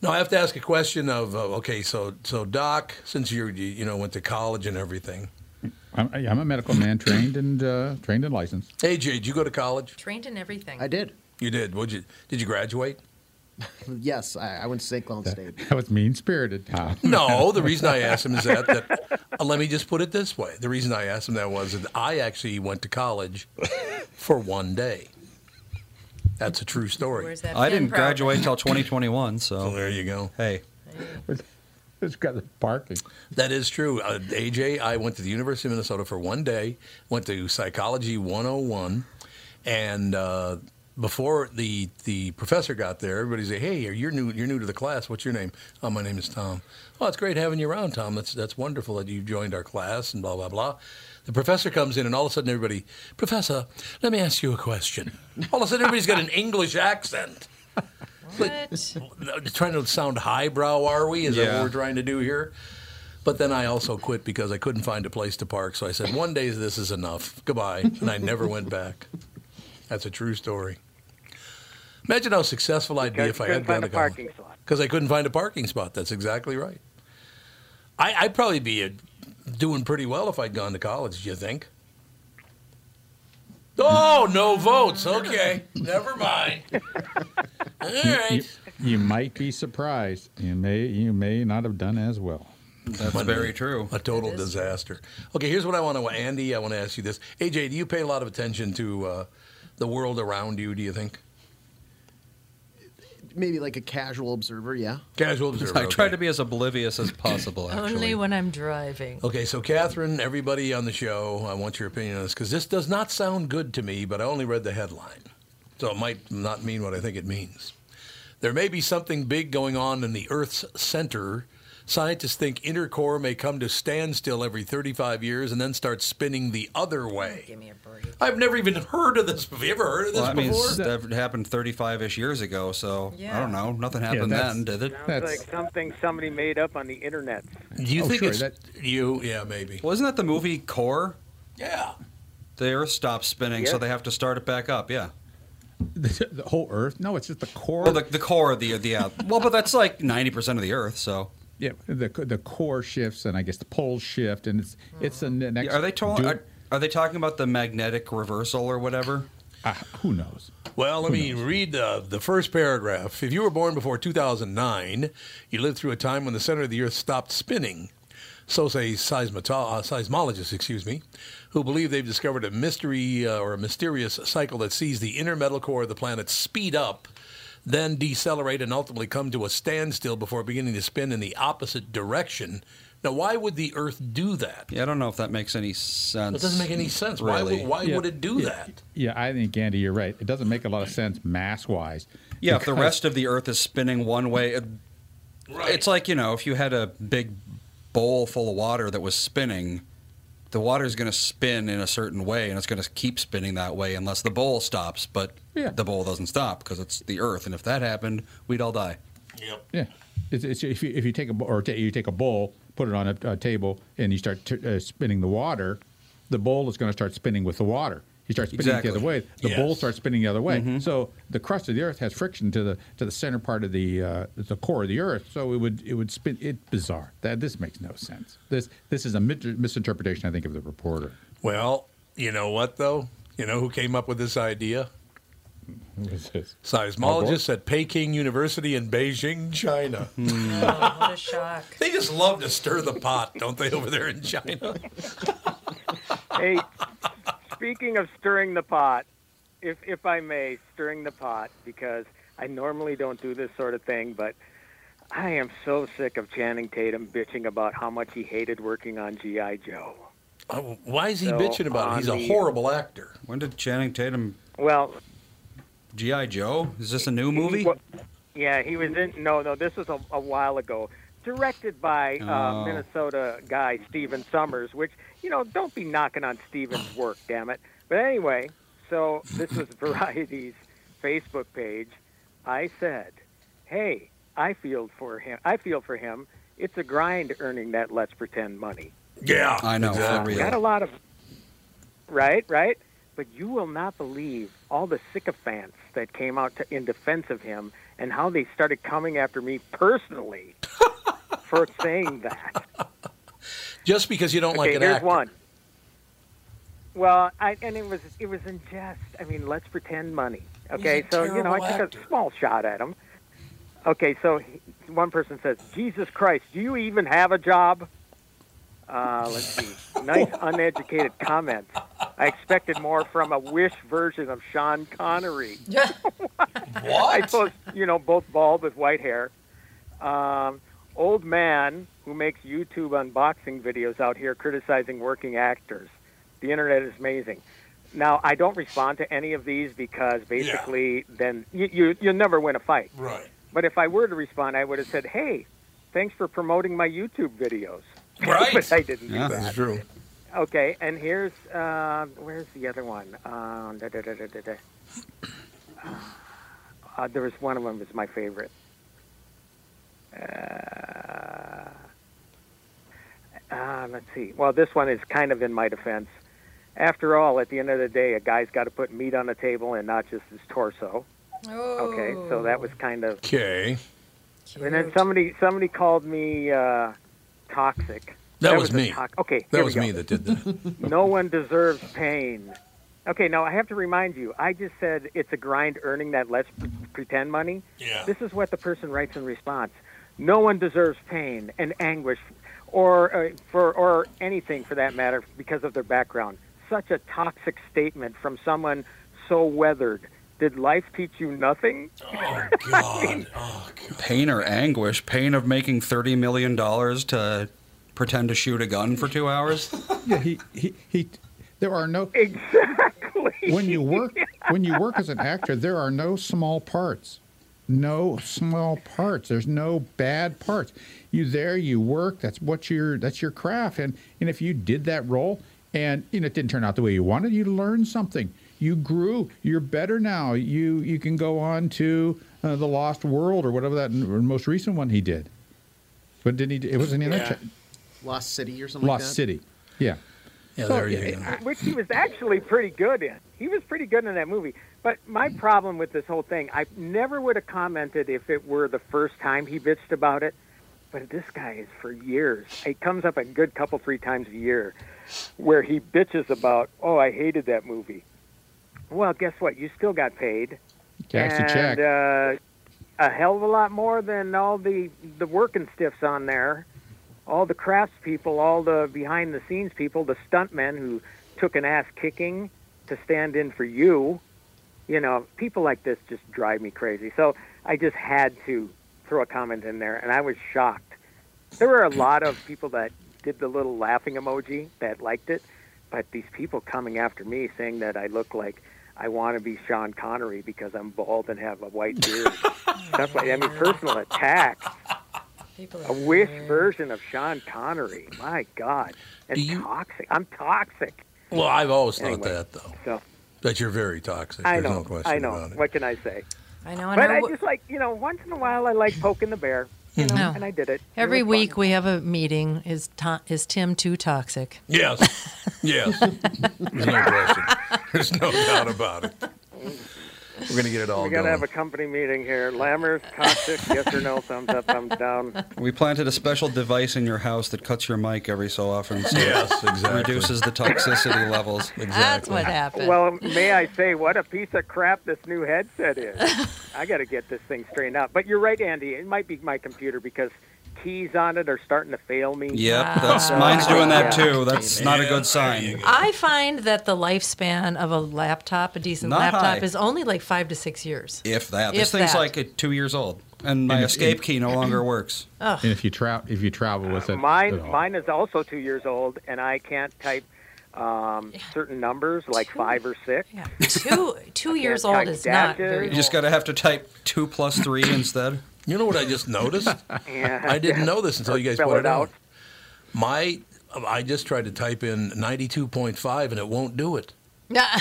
Now I have to ask a question of uh, okay, so so Doc, since you're you, you know went to college and everything. I'm, I'm a medical man, trained and uh, trained and licensed. AJ, did you go to college? Trained in everything. I did. You did. Would you? Did you graduate? Yes, I, I went to St. Cloud State. That was mean spirited, Tom. No, the reason I asked him is that, that uh, let me just put it this way. The reason I asked him that was that I actually went to college for one day. That's a true story. Where's that I didn't program? graduate until 2021, So so there you go. hey. It's got the parking. That is true. Uh, AJ, I went to the University of Minnesota for one day, went to Psychology 101, and uh, before the the professor got there, everybody said, "Hey, you're new. You're new to the class. What's your name?" "Oh, my name is Tom." "Oh, it's great having you around, Tom. That's that's wonderful that you joined our class." And blah blah blah. The professor comes in, and all of a sudden, everybody, Professor, let me ask you a question. All of a sudden, everybody's got an English accent. What? trying to sound highbrow, are we? Is that Yeah. what we're trying to do here? But then I also quit because I couldn't find a place to park. So I said, one day this is enough. Goodbye. And I never went back. That's a true story. Imagine how successful I'd be if I had gone find to a college. parking spot. Because I couldn't find a parking spot. That's exactly right. I, I'd probably be uh doing pretty well if I'd gone to college, do you think? Oh, no votes. Okay. Never mind. All You, right. you might be surprised. You may you may not have done as well. That's very true. A total That is true. disaster. Okay, here's what I want to, Andy. I want to ask you this. AJ, do you pay a lot of attention to uh, the world around you? Do you think Maybe like a casual observer, yeah. casual observer? I try to be as oblivious as possible. Actually. Only when I'm driving. Okay, so Catherine, everybody on the show, I want your opinion on this because this does not sound good to me, but I only read the headline. So it might not mean what I think it means. There may be something big going on in the Earth's center. Scientists think inner core may come to standstill every 35 years and then start spinning the other way. Give me a break. I've never even heard of this. Have you ever heard of this Well, I mean, before? that happened 35-ish years ago, so I don't know. Nothing happened that's- then, did it? Sounds That's- like something somebody made up on the internet. Do you Oh, think sure, it's that- you? Yeah, maybe. Wasn't that the movie Core? Yeah. The Earth stops spinning, so they have to start it back up. Yeah. The, the whole Earth? No, it's just the core. Well, the, the core of the the uh, well, but that's like 90% of the Earth. So yeah, the the core shifts, and I guess the poles shift, and it's it's the next. are they ta- do- are, are they talking about the magnetic reversal or whatever? ah, who knows? Well, let me read the, the first paragraph. If you were born before 2009, you lived through a time when the center of the Earth stopped spinning. So say seismoto- uh, seismologists, excuse me, who believe they've discovered a mystery uh, or a mysterious cycle that sees the inner metal core of the planet speed up, then decelerate, and ultimately come to a standstill before beginning to spin in the opposite direction. Now, why would the Earth do that? Yeah, I don't know if that makes any sense. It doesn't make any sense. Why, Really? would, why Yeah, would it do yeah, that? Yeah, I think Andy, you're right. It doesn't make a lot of sense mass wise. Yeah, if the rest of the Earth is spinning one way, it, Right. it's like you know, if you had a big bowl full of water that was spinning, the water is going to spin in a certain way, and it's going to keep spinning that way unless the bowl stops. But Yeah. the bowl doesn't stop because it's the Earth, and if that happened, we'd all die. Yep. Yeah, it's, it's, if you if you take a bo- or ta- you take a bowl, put it on a, a table, and you start t- uh, spinning the water, the bowl is going to start spinning with the water. You start spinning it the other way. The bowl starts spinning the other way. So the crust of the Earth has friction to the to the center part of the uh, the core of the Earth. So it would it would spin. It bizarre. That this makes no sense. This this is a misinterpretation, I think, of the reporter. Well, you know what though? You know who came up with this idea? What is this? Seismologists at Peking University in Beijing, China. Oh, what a shock. They just love to stir the pot, don't they, over there in China? hey, speaking of stirring the pot, if if I may, stirring the pot because I normally don't do this sort of thing, but I am so sick of Channing Tatum bitching about how much he hated working on GI Joe. Oh, why is he So, bitching about it? He's a the- horrible actor. When did Channing Tatum? Well, GI Joe? Is this a new movie? Well, yeah, he was in. No, no, this was a, a while ago. Directed by uh, Oh. Minnesota guy Stephen Sommers, which you know, don't be knocking on Stephen's work, damn it. But anyway, so this was Variety's Facebook page. I said, "Hey, I feel for him. I feel for him. It's a grind earning that let's pretend money. Yeah, I know, for exactly. real. Got a lot of right, right. But you will not believe all the sycophants that came out to, in defense of him and how they started coming after me personally for saying that. Just because you don't okay, like an here's actor. one. Well, I, and it was it was in jest. I mean, let's pretend money. Okay, He's a so you know, I took actor. a small shot at him. Okay, so he, one person says, "Jesus Christ, do you even have a job?" Uh, let's see. Nice uneducated comment. I expected more from a wish version of Sean Connery. what? I suppose you know both bald with white hair. Um, old man who makes YouTube unboxing videos out here criticizing working actors. The internet is amazing. Now I don't respond to any of these because basically then you, you you'll never win a fight. Right. But if I were to respond, I would have said, "Hey, thanks for promoting my YouTube videos." Right. but I didn't Yeah. do that. That's true. Okay, and here's uh, where's the other one? Uh, da, da, da, da, da, da. Uh, there was one of them was my favorite. Uh, uh, let's see. Well, this one is kind of in my defense. After all, at the end of the day, a guy's got to put meat on the table and not just his torso. Okay, so that was kind of. Okay. And then somebody somebody called me uh, toxic. That, was, a me. tox- okay, That here was we go. me that did that. no one deserves pain. Okay, now I have to remind you. I just said it's a grind earning that let's pretend money. Yeah. This is what the person writes in response. No one deserves pain and anguish, or uh, for or anything for that matter, because of their background. Such a toxic statement from someone so weathered. Did life teach you nothing? Oh God. Oh, God. Pain or anguish? Pain of making thirty million dollars to pretend to shoot a gun for two hours? Yeah, he, he, he, there are no, Exactly. when you work, when you work as an actor, there are no small parts. No small parts. There's no bad parts. You there, you work. That's what your that's your craft. And and if you did that role and you know it didn't turn out the way you wanted, you learned something. You grew. You're better now. You you can go on to uh, the Lost World or whatever that n- most recent one he did. But didn't he? It wasn't in Yeah. that Lost City or something Lost like that. City. Yeah. Yeah, So, there you go. which he was actually pretty good in. He was pretty good in that movie. But my problem with this whole thing, I never would have commented if it were the first time he bitched about it. But this guy is for years. It comes up a good couple, three times a year where he bitches about, oh, I hated that movie. Well, guess what? You still got paid. And, check. Uh, a hell of a lot more than all the the working stiffs on there, all the crafts people, all the behind the scenes people, the stuntmen who took an ass kicking to stand in for you. You know, people like this just drive me crazy. So I just had to throw a comment in there, and I was shocked. There were a lot of people that did the little laughing emoji that liked it, but these people coming after me saying that I look like I want to be Sean Connery because I'm bald and have a white beard. Stuff like I mean, personal attack. A wish weird. version of Sean Connery. My God, and you- toxic. I'm toxic. Well, I've always thought that though. So That you're very toxic. I There's know. no question I know. about it. What can I say? I know. And But I I w- just like you know, once in a while, I like poking the bear. You mm-hmm. know, No. and I did it. It Every was fun. week we have a meeting. Is to- is Tim too toxic? Yes. Yes. There's no question. There's no doubt about it. We're gonna get it all We gotta going. have a company meeting here. Lammers, caustic, yes or no, thumbs up, thumbs down. We planted a special device in your house that cuts your mic every so often. So Yes, exactly. Reduces the toxicity levels. Exactly. That's what happened. Well, may I say, what a piece of crap this new headset is. I got to get this thing straightened out. But you're right, Andy. It might be my computer because keys on it are starting to fail me. Yep, Wow. that's mine's doing that too. That's not a good sign. I find that the lifespan of a laptop, a decent Not laptop, high. is only like five to six years. If that, If this thing's that. like uh, two years old, and my And if- escape key no longer works. Ugh. And if you travel, if you travel with it, Mine, at all. mine is also two years old, and I can't type um, certain numbers like five or six. Yeah. Two two years old type is not very dashes. You just got to have to type two plus three instead. You know what I just noticed? Yeah. I didn't know this until you guys Spell put it it out. out. My, I just tried to type in 92.5 and it won't do it. Yeah.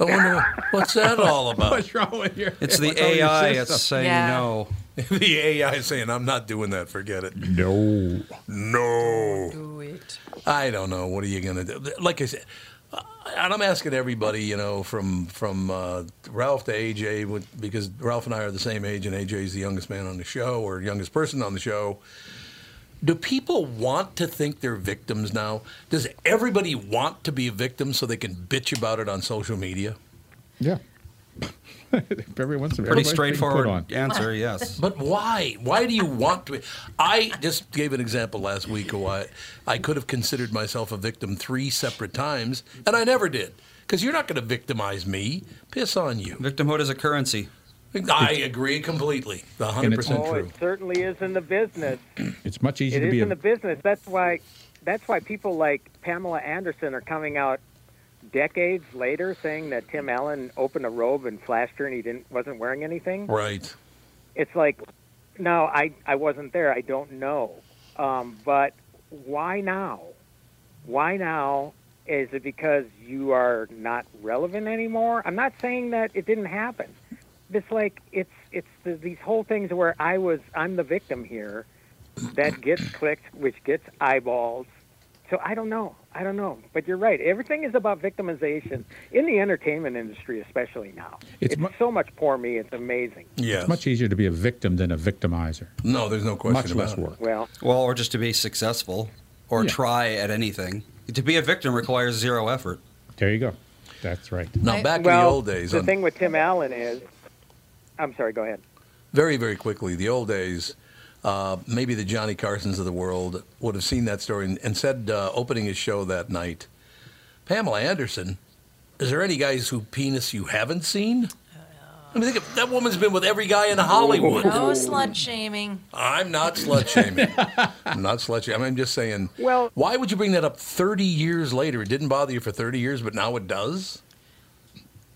I wonder what's that all about. What's wrong with your? It's the what's wrong with your AI. It's saying Yeah. no. the AI is saying, I'm not doing that. Forget it. No. No. Do it. I don't know. What are you going to do? Like I said, and I'm asking everybody, you know, from from uh, Ralph to AJ, because Ralph and I are the same age, and AJ is the youngest man on the show or youngest person on the show. Do people want to think they're victims now? Does everybody want to be a victim so they can bitch about it on social media? Yeah. Everyone's Pretty straightforward answer. Yes. But why? Why do you want to? Be? I just gave an example last week of why I could have considered myself a victim three separate times, and I never did. Because you're not going to victimize me. Piss on you. Victimhood is a currency. I agree completely. The And it's- 100% Oh, true. it certainly is in the business. It's much easier It to is be in a the business. That's why. That's why people like Pamela Anderson are coming out decades later saying that Tim Allen opened a robe and flashed her and he didn't wasn't wearing anything. Right. It's like, no, I I wasn't there. I don't know. Um, but why now? Why now? Is it because you are not relevant anymore? I'm not saying that it didn't happen. It's like it's it's the, these whole things where I was I'm the victim here that gets clicked, which gets eyeballs. So I don't know. I don't know. But you're right. Everything is about victimization in the entertainment industry, especially now. It's It's, mu- so much poor me. It's amazing. Yeah. It's much easier to be a victim than a victimizer. no, there's no question Much about less it. work. Well, Well, or just to be successful, or Yeah. try at anything. To be a victim requires zero effort. There you go. That's right. Now, I- back well, in the old days, the on- thing with Tim Allen is, I'm sorry. Go ahead. very, very quickly, the old days, uh, maybe the Johnny Carsons of the world would have seen that story and, and said, uh, opening his show that night, Pamela Anderson, is there any guys who penis you haven't seen? I mean, think of, that woman's been with every guy in Hollywood. No slut shaming. I'm not slut shaming. I'm not slut shaming. I'm just saying. Well- why would you bring that up 30 years later? It didn't bother you for 30 years, but now it does.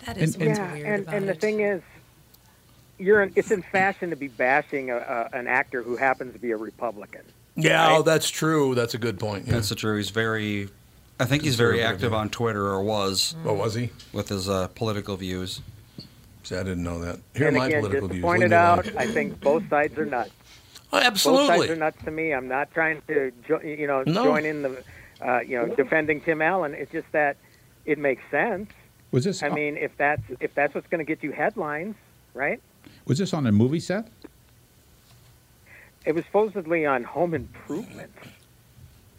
That is And- what's yeah, weird and about and the thing is, you're in, it's in fashion to be bashing a, a, an actor who happens to be a Republican. Yeah, Right. oh, that's true. That's a good point. Yeah. That's true. He's very, I think he's very active on Twitter, or was, Oh, was he? with his uh, political views. See, I didn't know that. Here and are my again, political just views. point Leave out. I think both sides are nuts. Oh, absolutely. Both sides are nuts to me. I'm not trying to, jo- you know, No. join in the, uh, you know, defending Tim Allen. It's just that it makes sense. Was this? I mean, if that's if that's what's going to get you headlines, right? Was this on a movie set? It was supposedly on Home Improvement.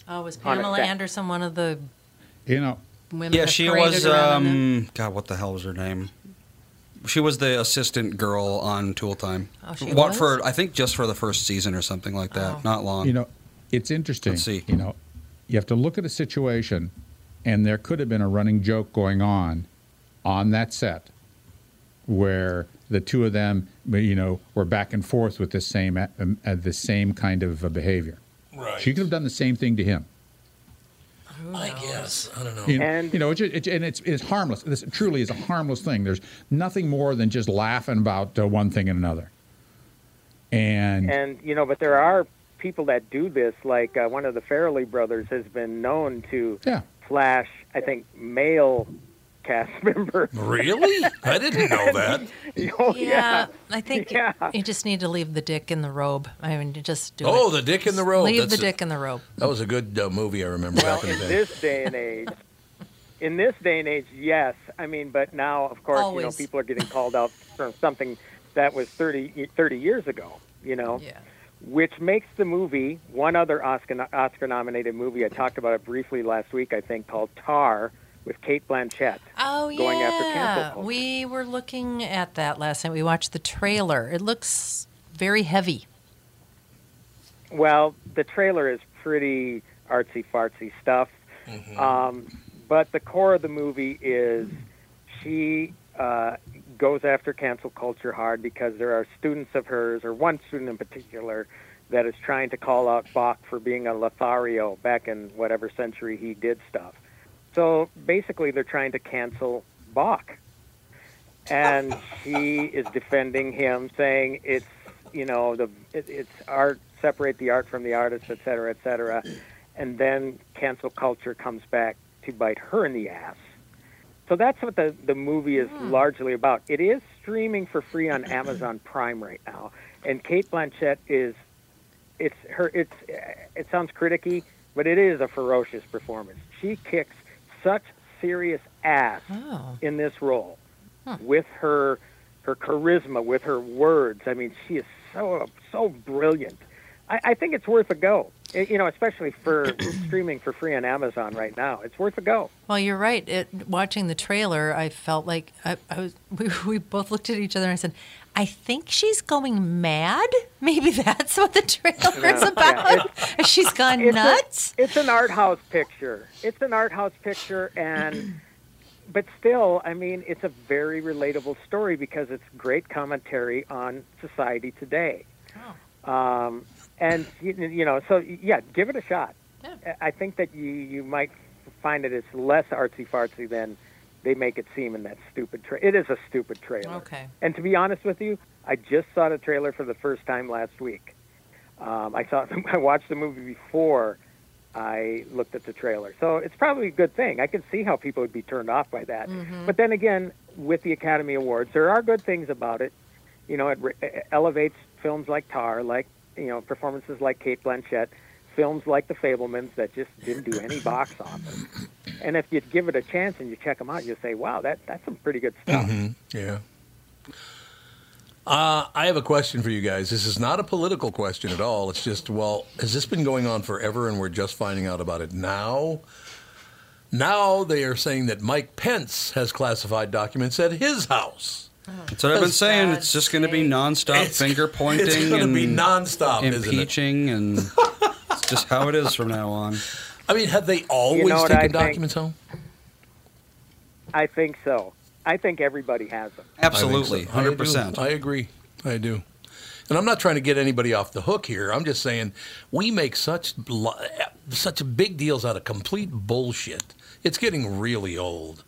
oh, was Pamela set. Anderson one of the You know, women? Yeah, she was. Um, God, what the hell was her name? She was the assistant girl on Tool Time. Oh, she what was? for? I think just for the first season or something like that. Oh. Not long. you know, it's interesting. Let's see. You know, you have to look at a situation, and there could have been a running joke going on, on that set, where the two of them, you know, were back and forth with the same, um, uh, the same kind of uh, behavior. Right. She could have done the same thing to him. I guess. I don't know. You know, And- you know, it's, it's, and it's, it's harmless. This truly is a harmless thing. There's nothing more than just laughing about uh, one thing and another. And, And you know, but there are people that do this. Like uh, one of the Farrelly brothers has been known to yeah, flash, I think, male cast member. Really? I didn't know that. oh Yeah, I think Yeah. you just need to leave the dick in the robe. I mean, you just do Oh, it. the dick in the robe. Leave That's the a- dick in the robe. That was a good uh, movie I remember Well, back in in the day. this day and age, in this day and age, yes. I mean, but now, of course, you know, people are getting called out for something that was 30, 30 years ago. You know, Yeah. which makes the movie one other Oscar Oscar nominated movie. I talked about it briefly last week. I think called Tar with Cate Blanchett. Oh Going yeah, after cancel culture. we were looking at that last night. We watched the trailer. It looks very heavy. Well, the trailer is pretty artsy fartsy stuff. Um, but the core of the movie is she uh, goes after cancel culture hard because there are students of hers, or one student in particular, that is trying to call out Bach for being a Lothario back in whatever century he did stuff. So basically, they're trying to cancel Bach. And she is defending him, saying it's, you know, the it, it's art, separate the art from the artist, et cetera, et cetera. And then cancel culture comes back to bite her in the ass. So that's what the, the movie is hmm. largely about. It is streaming for free on Amazon Prime right now, and Cate Blanchett is it's her it's it sounds criticky, but it is a ferocious performance. She kicks such serious ass Oh. in this role with her her charisma, with her words. I mean, she is so so brilliant. I, I think it's worth a go. You know, especially for streaming for free on Amazon right now. It's worth a go. Well, you're right. It, watching the trailer, I felt like I, I was. We, we both looked at each other and I said, "I think she's going mad. Maybe that's what the trailer is Yeah, about. she's gone It's a- nuts." it's an art house picture. It's an art house picture, and but still, I mean, it's a very relatable story because it's great commentary on society today. Um, and you, know, so yeah, give it a shot. Yeah. I think that you you might find that it's less artsy fartsy than they make it seem in that stupid trailer. It is a stupid trailer. Okay. And to be honest with you, I just saw the trailer for the first time last week. Um, I saw I watched the movie before I looked at the trailer, so it's probably a good thing. I can see how people would be turned off by that. But then again, with the Academy Awards, there are good things about it. You know, it, re- it elevates films like Tar, like you know, performances like Cate Blanchett, films like The Fabelmans that just didn't do any box office. And if you give it a chance and you check them out, you say, "Wow, that that's some pretty good stuff." Yeah. Uh, I have a question for you guys. This is not a political question at all. It's just, well, has this been going on forever and we're just finding out about it now? Now they are saying that Mike Pence has classified documents at his house. That's what I've been That's saying. It's just going to be nonstop It's- finger pointing. it's gonna and be nonstop, isn't it? impeaching, and it's just how it is from now on. I mean, have they always what taken I think? documents home? I think so. I think everybody has them. Absolutely, I think so. hundred I do. percent. I agree. I do. And I'm not trying to get anybody off the hook here. I'm just saying we make such lo- such big deals out of complete bullshit. It's getting really old.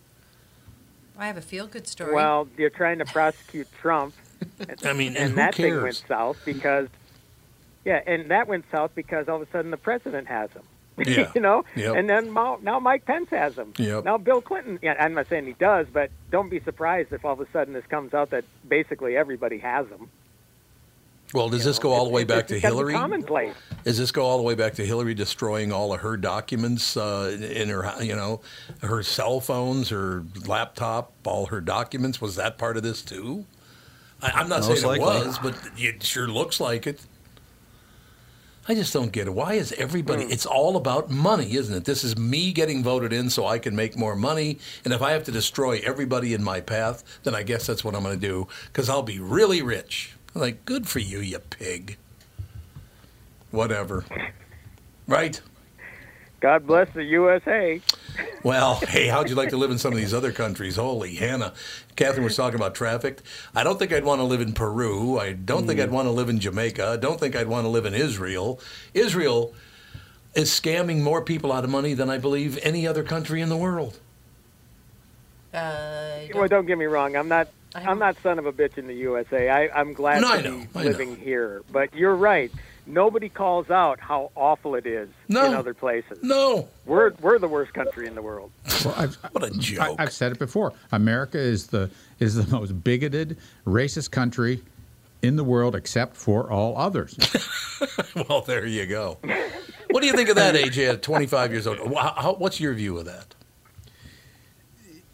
I have a feel good story. Well, you're trying to prosecute Trump. I mean, and, and who that cares? thing went south because, yeah, and that went south because all of a sudden the president has them. Yeah. you know, Yep. and then Mo- now Mike Pence has them. Yep. Now Bill Clinton. Yeah, I'm not saying he does, but don't be surprised if all of a sudden this comes out that basically everybody has them. Well, does this go all the way back to it's gotta be Hillary? Commonplace. Does this go all the way back to Hillary destroying all of her documents uh, in her, you know, her cell phones, her laptop, all her documents? Was that part of this too? I, I'm not Most saying likely. it was, but it sure looks like it. I just don't get it. Why is everybody? Hmm. It's all about money, isn't it? This is me getting voted in so I can make more money. And if I have to destroy everybody in my path, then I guess that's what I'm going to do because I'll be really rich. Like, good for you, you pig. Whatever. Right? God bless the USA. Well, hey, how'd you like to live in some of these other countries? Holy Hannah. Catherine was talking about traffic. I don't think I'd want to live in Peru. I don't think I'd want to live in Jamaica. I don't think I'd want to live in Israel. Israel is scamming more people out of money than I believe any other country in the world. Uh, Well, don't get me wrong. I'm not. I I'm not son of a bitch in the USA. I, I'm glad No, to I know, be I know. living here. But you're right. Nobody calls out how awful it is No. in other places. No. We're we're the worst country in the world. Well, I've, What a I, joke. I've said it before. America is the is the most bigoted, racist country in the world, except for all others. well, there you go. What do you think of that, AJ, at 25 years old? Wha- how- what's your view of that?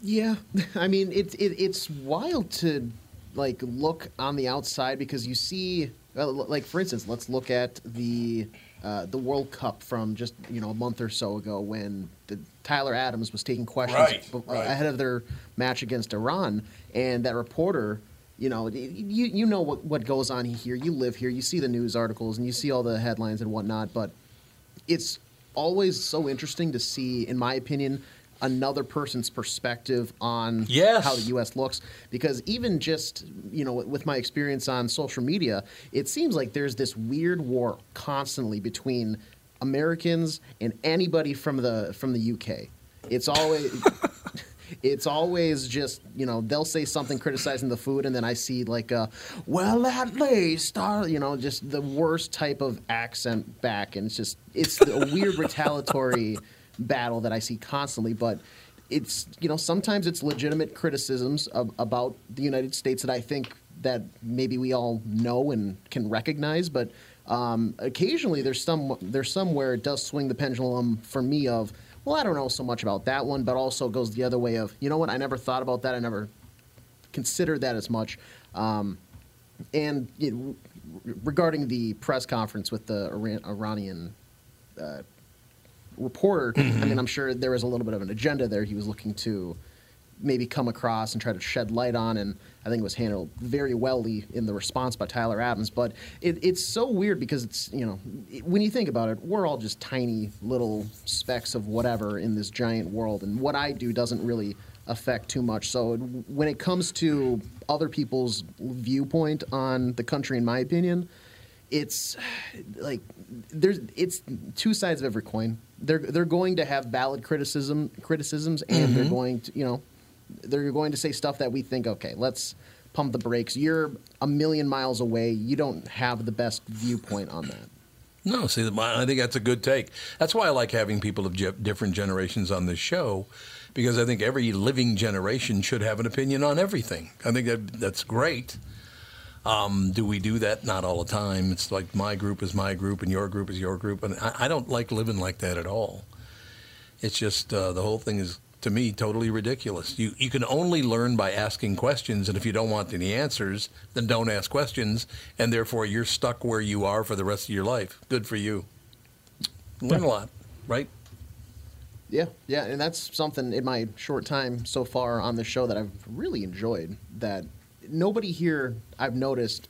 Yeah, I mean it's it, it's wild to like look on the outside because you see, uh, like for instance, let's look at the uh, the World Cup from just you know a month or so ago when the, Tyler Adams was taking questions Right, b- right. ahead of their match against Iran, and that reporter. You know, you you know what, what goes on here. You live here. You see the news articles and you see all the headlines and whatnot. But it's always so interesting to see, in my opinion, another person's perspective on Yes. how the U.S. looks. Because even just you know, with my experience on social media, it seems like there's this weird war constantly between Americans and anybody from the from the UK. It's always. It's always just you know they'll say something criticizing the food and then I see like a well at least uh, you know just the worst type of accent back and it's just it's a weird retaliatory battle that I see constantly but it's you know sometimes it's legitimate criticisms of, about the United States that I think that maybe we all know and can recognize but um, occasionally there's some there's some where it does swing the pendulum for me of well I don't know so much about that one but also goes the other way of you know what I never thought about that I never considered that as much. Um, and you know, regarding the press conference with the Iran- Iranian uh, reporter, I mean, mm-hmm. I'm sure there was a little bit of an agenda there. He was looking to maybe come across and try to shed light on, and I think it was handled very wellly in the response by Tyler Adams. But it, it's so weird because it's you know it- when you think about it, we're all just tiny little specks of whatever in this giant world, and what I do doesn't really affect too much. So when it comes to other people's viewpoint on the country, in my opinion, it's like there's it's two sides of every coin. They're they're going to have valid criticism criticisms, and they're Mhm. going to you know they're going to say stuff that we think okay, let's pump the brakes. You're a million miles away. You don't have the best viewpoint on that. No, see, I think that's a good take. That's why I like having people of different generations on this show, because I think every living generation should have an opinion on everything. I think that that's great. Um, do we do that? Not all the time. It's like my group is my group and your group is your group, and I, I don't like living like that at all. It's just uh, the whole thing is to me totally ridiculous. You you can only learn by asking questions, and if you don't want any answers, then don't ask questions, and therefore you're stuck where you are for the rest of your life. Good for you. Learn a lot, right? Yeah, yeah, and that's something in my short time so far on the show that I've really enjoyed. That nobody here I've noticed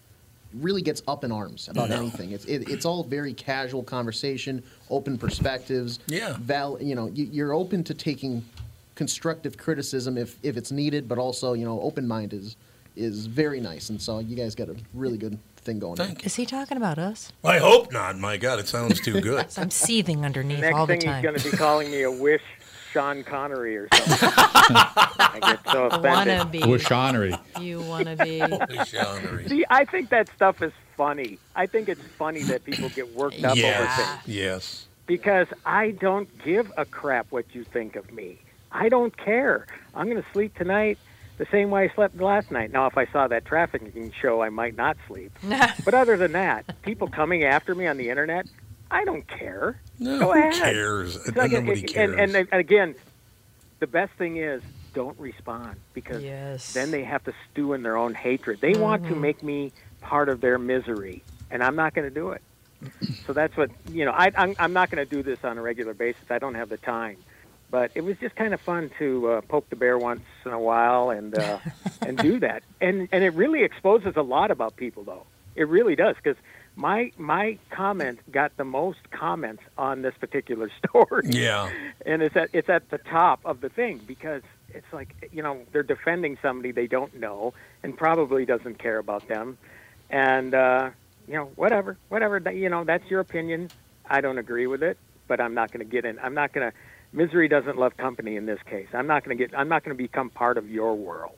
really gets up in arms about No. anything. It's it, it's all very casual conversation, open perspectives. Yeah. val, you know, you, you're open to taking constructive criticism if if it's needed, but also you know, open mind is is very nice, and so you guys got a really good thing going. on. Is he talking about us? I hope not. My God, it sounds too good. I'm seething underneath Next all the thing he's going to be calling me a wish Sean Connery or something. I get so A offended. wannabe. Wishonery. You want to be. See, I think that stuff is funny. I think it's funny that people get worked up over things yes, yes. because I don't give a crap what you think of me. I don't care. I'm going to sleep tonight the same way I slept last night. Now, if I saw that trafficking show, I might not sleep. but other than that, people coming after me on the internet, I don't care. No, Go who ahead. cares? It's like- Nobody and, cares. And, and again, the best thing is don't respond because Yes. then they have to stew in their own hatred. They want to Mhm. make me part of their misery, and I'm not going to do it. so that's what you know. I, I'm, I'm not going to do this on a regular basis. I don't have the time. But it was just kind of fun to uh, poke the bear once in a while and uh, and do that. And and it really exposes a lot about people, though. It really does because my my comment got the most comments on this particular story yeah. and it's at it's at the top of the thing because it's like you know they're defending somebody they don't know and probably doesn't care about them, and uh, you know whatever whatever that you know that's your opinion. I don't agree with it, but I'm not going to get in. I'm not going to. Misery doesn't love company in this case. I'm not going to get. I'm not going to become part of your world,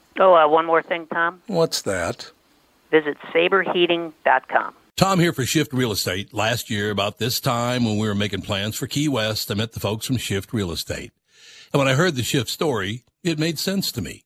Oh, uh, one more thing, Tom. What's that? Visit saberheating.com. Tom here for Shift Real Estate. Last year, about this time when we were making plans for Key West, I met the folks from Shift Real Estate. And when I heard the Shift story, it made sense to me.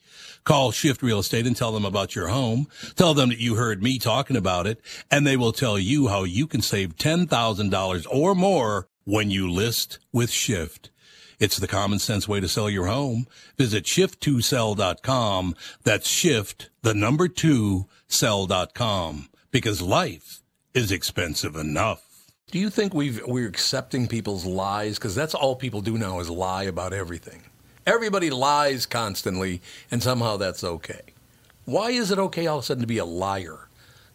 Call Shift Real Estate and tell them about your home. Tell them that you heard me talking about it, and they will tell you how you can save $10,000 or more when you list with Shift. It's the common sense way to sell your home. Visit shift2sell.com. That's shift, the number two, sell.com. Because life is expensive enough. Do you think we've, we're accepting people's lies? Because that's all people do now is lie about everything. Everybody lies constantly, and somehow that's okay. Why is it okay all of a sudden to be a liar?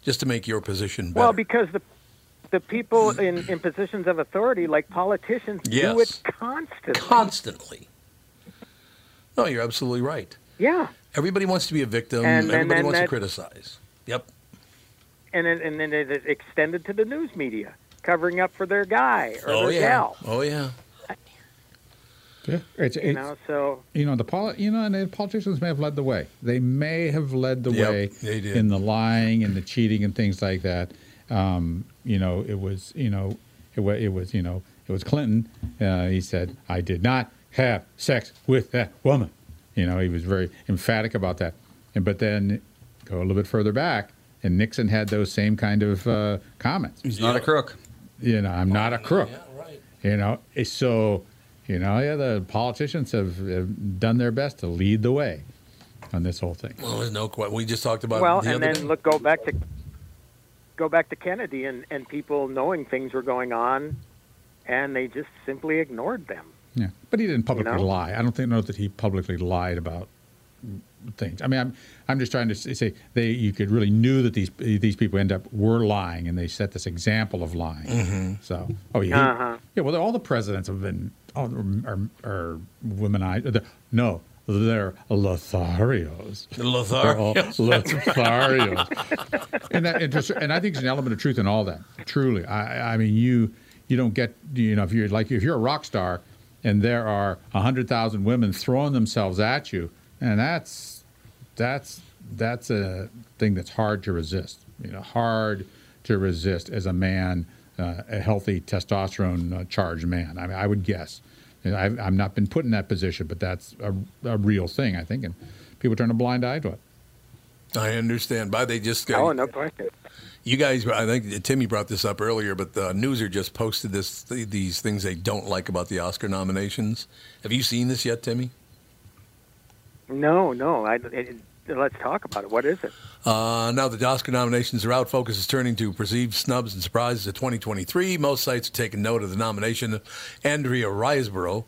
Just to make your position better? Well, because the the people in, in positions of authority, like politicians, do it constantly. Constantly. No, you're absolutely right. Yeah, Everybody wants to be a victim. And- Everybody and wants to criticize. Yep. and then, and then it extended to the news media, covering up for their guy or Oh their yeah. gal. Oh yeah. Yeah, it's, You know, so you know the poli- you know and the politicians may have led the way. They may have led the Yep, way they did. in the lying and the cheating and things like that. Um, you know, it was you know it was it was you know it was Clinton. Uh, he said, "I did not have sex with that woman." You know, he was very emphatic about that. And but then go a little bit further back, and Nixon had those same kind of uh, comments. He's not a crook. You know, I'm not a crook. Yeah, right. You know, it's so you know, yeah, the politicians have, have done their best to lead the way on this whole thing. Well, there's no question. We just talked about well, the and other then day. look, go back to go back to Kennedy and and people knowing things were going on, and they just simply ignored them. Yeah, but he didn't publicly know? lie. I don't think know that he publicly lied about things. I mean, I'm I'm just trying to say they you could really knew that these these people end up were lying, and they set this example of lying. Mm-hmm. So, oh yeah, he- Uh-huh. yeah. Well, all the presidents have been all are, are womanized. No, they're Lotharios. The Lotharios. Lotharios. and that, and, just, and I think there's an element of truth in all that. Truly, I, I mean, you you don't get you know if you're like if you're a rock star and there are hundred thousand women throwing themselves at you, and that's that's that's a thing that's hard to resist. You know, hard to resist as a man, uh, a healthy testosterone uh, charged man. I mean, I would guess. And I've, I've not been put in that position, but that's a, a real thing, I think, and people turn a blind eye to it. I understand. But they just got. Oh, no question. You guys, I think Timmy brought this up earlier, but the Newser just posted this these things they don't like about the Oscar nominations. Have you seen this yet, Timmy? No, no. I, it, let's talk about it. What is it? Uh, now that the Oscar nominations are out, focus is turning to perceived snubs and surprises of 2023. Most sites are taking note of the nomination of Andrea Riseborough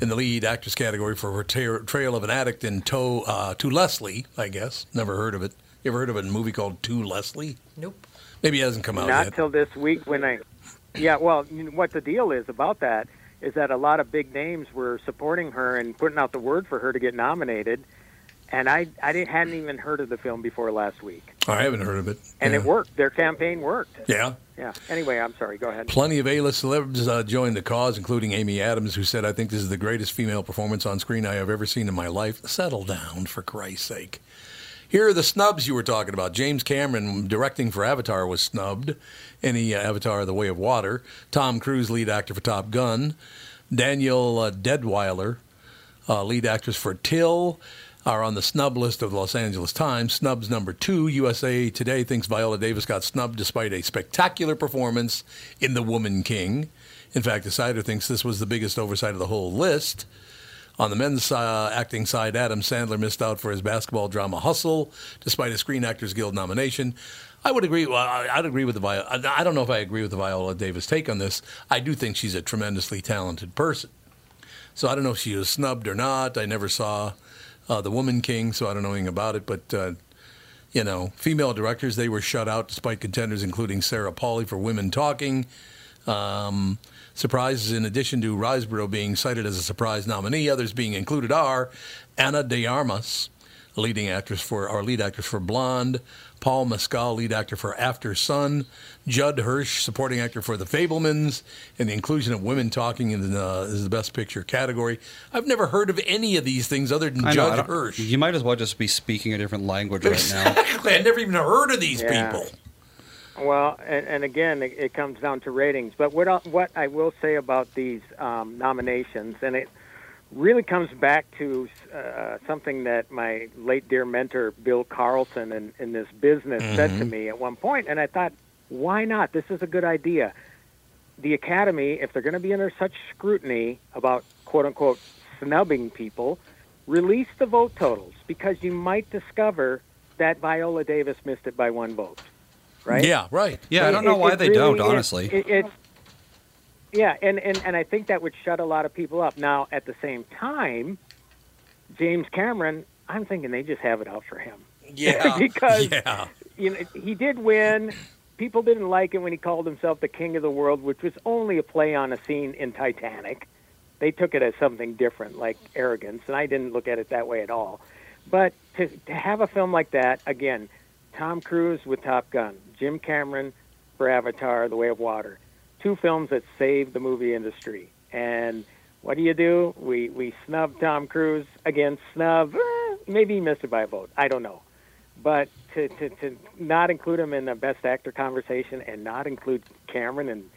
in the lead actress category for her tra- trail of an addict in To, uh, to Leslie, I guess. Never heard of it. You ever heard of a movie called To Leslie? Nope. Maybe it hasn't come out Not yet. till this week when I. Yeah, well, you know, what the deal is about that is that a lot of big names were supporting her and putting out the word for her to get nominated, and I I didn't, hadn't even heard of the film before last week. I haven't heard of it. and Yeah. it worked. Their campaign worked. Yeah. Yeah. Anyway, I'm sorry. Go ahead. Plenty of A-list celebs uh, joined the cause, including Amy Adams, who said, "I think this is the greatest female performance on screen I have ever seen in my life." Settle down, for Christ's sake. Here are the snubs you were talking about. James Cameron, directing for Avatar, was snubbed. Any uh, Avatar: The Way of Water. Tom Cruise, lead actor for Top Gun. Danielle uh, Deadwyler, uh, lead actress for Till, are on the snub list of the Los Angeles Times. Snubs number two, USA Today thinks Viola Davis got snubbed despite a spectacular performance in The Woman King. In fact, the Decider thinks this was the biggest oversight of the whole list. On the men's uh, acting side, Adam Sandler missed out for his basketball drama Hustle, despite a Screen Actors Guild nomination. I would agree. I'd agree with the Viola. I don't know if I agree with the Viola Davis take on this. I do think she's a tremendously talented person. So I don't know if she was snubbed or not. I never saw uh, The Woman King, so I don't know anything about it. But, uh, you know, female directors, they were shut out despite contenders including Sarah Polley for Women Talking. Um, surprises, in addition to Riseborough being cited as a surprise nominee, others being included are Ana de Armas, leading actress for our lead actress for Blonde, Paul Mescal, lead actor for Aftersun, Judd Hirsch, supporting actor for The Fabelmans, and the inclusion of women talking in the, uh, is the Best Picture category. I've never heard of any of these things other than I know, Judd don't- Hirsch. You might as well just be speaking a different language right now. Exactly. I've never even heard of these Yeah. people. Well, and, and again, it, it comes down to ratings. But what I, what I will say about these um, nominations, and it really comes back to uh, something that my late dear mentor Bill Carlson in, in this business said to Mhm. me at one point, and I thought, why not? This is a good idea. The Academy, if they're going to be under such scrutiny about quote unquote snubbing people, release the vote totals because you might discover that Viola Davis missed it by one vote. Right? Yeah, right. Yeah, I don't know why they really don't, honestly. It, it, yeah, and, and, and I think that would shut a lot of people up. Now, at the same time, James Cameron, I'm thinking they just have it out for him. Yeah. because yeah. you know, he did win. People didn't like it when he called himself the king of the world, which was only a play on a scene in Titanic. They took it as something different, like arrogance, and I didn't look at it that way at all. But to, to have a film like that, again, Tom Cruise with Top Gun, Jim Cameron for Avatar, The Way of Water, two films that saved the movie industry. And what do you do? We we snub Tom Cruise again. Snub. eh, maybe he missed it by a vote. I don't know. But to, to, to not include him in the best actor conversation and not include Cameron in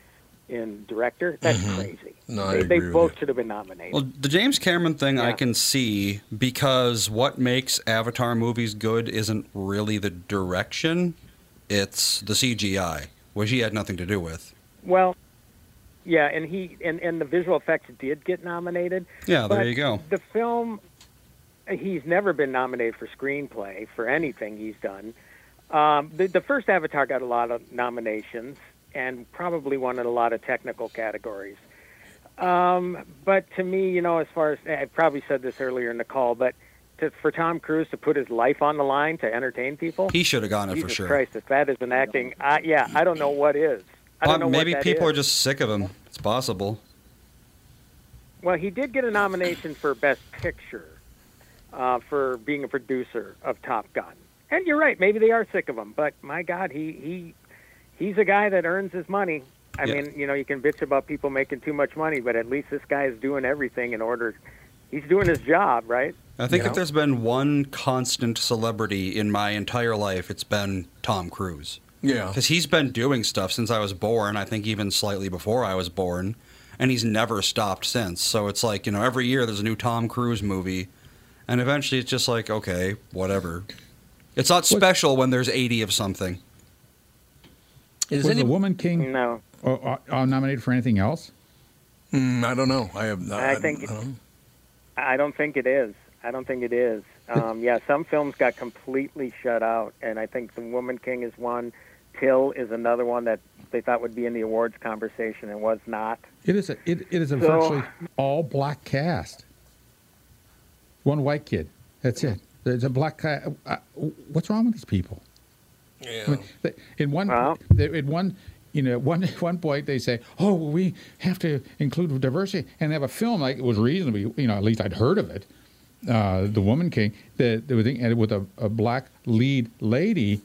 in director, that's crazy. Mm-hmm. No, I they agree they with both should have been nominated. Well, the James Cameron thing I can see because what makes Avatar movies good isn't really the direction, it's the CGI, which he had nothing to do with. Well, yeah, and he and, and the visual effects did get nominated. Yeah, there you go. The film, he's never been nominated for screenplay for anything he's done. Um, the, the first Avatar got a lot of nominations and probably won in a lot of technical categories. Um, but to me, you know, as far as I probably said this earlier in the call, but to, for Tom Cruise to put his life on the line to entertain people, He should have gotten it for sure. Christ, if that isn't acting, I, yeah, I don't know what is. I don't Uh, know maybe what that people is. are just sick of him. It's possible. Well, he did get a nomination for Best Picture uh, for being a producer of Top Gun. And you're right, maybe they are sick of him, but my God, he he he's a guy that earns his money. I Yeah. mean, you know, you can bitch about people making too much money, but at least this guy is doing everything in order. He's doing his job, right? I think You if know? there's been one constant celebrity in my entire life, it's been Tom Cruise. Yeah. Because he's been doing stuff since I was born, I think even slightly before I was born, and he's never stopped since. So it's like, you know, every year there's a new Tom Cruise movie, and eventually it's just like, okay, whatever. It's not special when there's 80 of something. Is was any- the Woman King no. uh, uh, nominated for anything else? Mm, I don't know. I have. Not, I think- don't know. I don't think it is. I don't think it is. Um, yeah, some films got completely shut out, and I think The Woman King is one. Till is another one that they thought would be in the awards conversation and was not. It is a it, it is a So- virtually all black cast. One white kid. That's it. There's a black guy. Uh, what's wrong with these people? Yeah. I mean, they- in one, they- in one, you know, one one point they say, "Oh, we have to include diversity," and they have a film like it was reasonably, you know, at least I'd heard of it, uh, the Woman King, that they were thinking, with a, a black lead lady,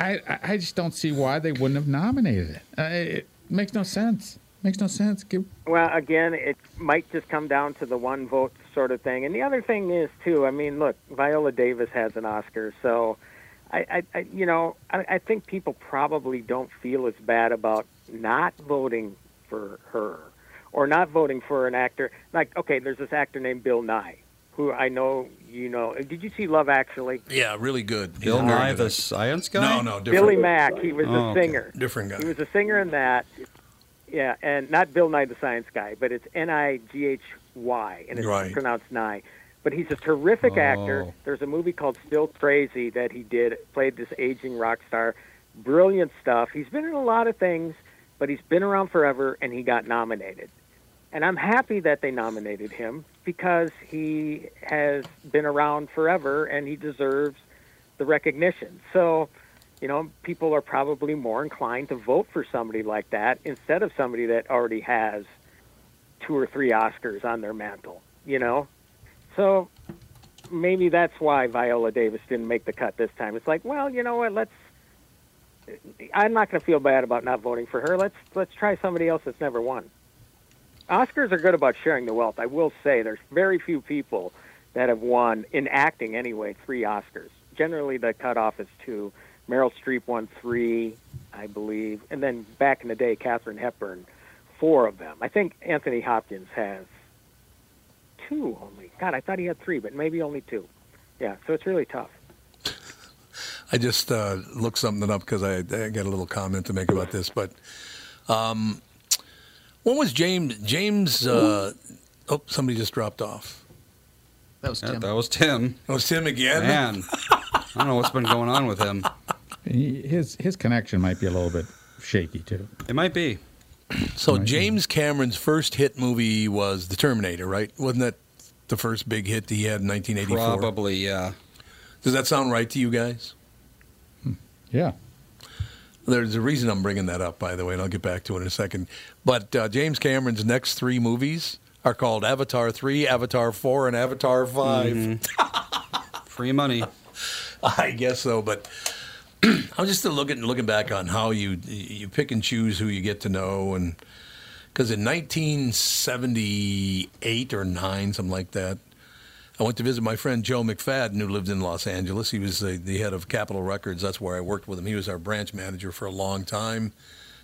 I, I just don't see why they wouldn't have nominated it. Uh, it makes no sense. Makes no sense. Give, Well, again, it might just come down to the one vote sort of thing. And the other thing is too. I mean, look, Viola Davis has an Oscar, so I, I, I you know, I, I think people probably don't feel as bad about not voting for her or not voting for an actor. Like, okay, there's this actor named Bill Nighy, who I know you know. Did you see Love Actually? Yeah, really good. Bill very Nye, good. the science guy. No, no, different. Billy Mack. He was Oh, a okay. singer. Different guy. He was a singer in that. Yeah, and not Bill Nye the Science Guy, but it's N I G H Y, and it's Right. pronounced Nye. But he's a terrific oh. actor. Oh. There's a movie called Still Crazy that he did, played this aging rock star. Brilliant stuff. He's been in a lot of things, but he's been around forever, and he got nominated. And I'm happy that they nominated him because he has been around forever and he deserves the recognition. So, you know, people are probably more inclined to vote for somebody like that instead of somebody that already has two or three Oscars on their mantle, you know? So maybe that's why Viola Davis didn't make the cut this time. It's like, well, you know what, let's I'm not going to feel bad about not voting for her. Let's let's try somebody else that's never won. Oscars are good about sharing the wealth. I will say there's very few people that have won in acting anyway three Oscars. Generally, the cutoff is two. Meryl Streep won three, I believe, and then back in the day, Katharine Hepburn, four of them. I think Anthony Hopkins has two only. God, I thought he had three, but maybe only two. Yeah, so it's really tough. I just uh, looked something up because I, I got a little comment to make about this. But um, when was James? James? Uh, oh, somebody just dropped off. That was Yeah, Tim. that was Tim. It was Tim again. Man, I don't know what's been going on with him. his his connection might be a little bit shaky too. It might be. So James Cameron's first hit movie was The Terminator, right? Wasn't that the first big hit that he had in 1984? Probably, yeah. Does that sound right to you guys? Yeah. There's a reason I'm bringing that up, by the way, and I'll get back to it in a second. But uh, James Cameron's next three movies are called Avatar 3, Avatar 4, and Avatar 5. Free money. I guess so, but I'm just still looking looking back on how you you pick and choose who you get to know, and because in 1978 or nine, something like that, I went to visit my friend Joe McFadden, who lived in Los Angeles. He was the, the head of Capitol Records. That's where I worked with him. He was our branch manager for a long time.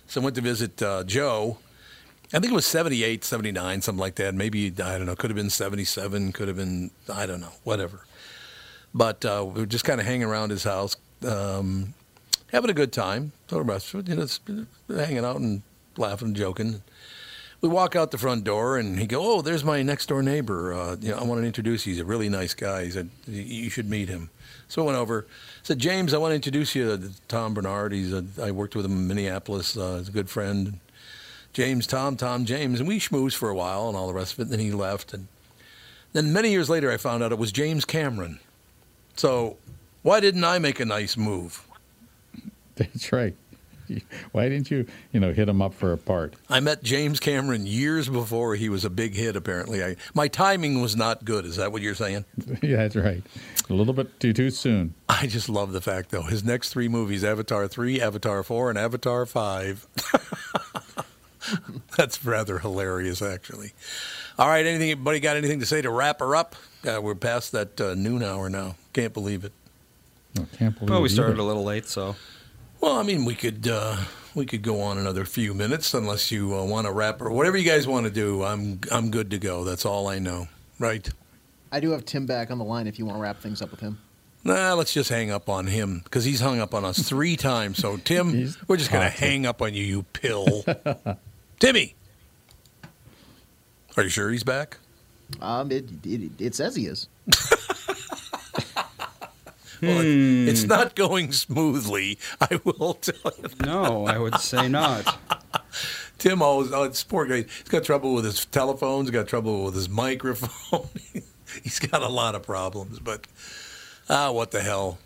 So I went to visit uh, Joe. I think it was 78, 79, something like that. Maybe, I don't know, could have been 77, could have been, I don't know, whatever. But uh, we were just kind of hanging around his house, um, having a good time. Told him about, you know, hanging out and laughing and joking. We walk out the front door, and he go, "Oh, there's my next door neighbor. Uh, you know, I want to introduce you. He's a really nice guy. He said "You- should meet him." So I went over. Said, "James, I want to introduce you to Tom Barnard. He's a, I worked with him in Minneapolis. Uh, he's a good friend. James, Tom, Tom, James, and we schmoozed for a while and all the rest of it. And then he left, and then many years later, I found out it was James Cameron. So why didn't I make a nice move? That's right. Why didn't you, you know, hit him up for a part? I met James Cameron years before he was a big hit. Apparently, I, my timing was not good. Is that what you're saying? yeah, that's right. A little bit too too soon. I just love the fact, though, his next three movies: Avatar three, Avatar four, and Avatar five. That's rather hilarious, actually. All right, anything? Anybody got anything to say to wrap her up? Uh, we're past that uh, noon hour now. Can't believe it. I can't believe. Well, we it started either. a little late, so Well, I mean, we could uh, we could go on another few minutes unless you uh, want to wrap or whatever you guys want to do. I'm I'm good to go. That's all I know. Right. I do have Tim back on the line if you want to wrap things up with him. Nah, let's just hang up on him because he's hung up on us three times. So, Tim, He's we're just going to hang up on you, you pill. Timmy, are you sure he's back? Um, it, it, it says he is. Well, it- it's not going smoothly. I will tell you. that. no, I would say not. Tim always, oh, this poor guy, he's got trouble with his telephones, he's got trouble with his microphone. he's got a lot of problems, but ah, what the hell.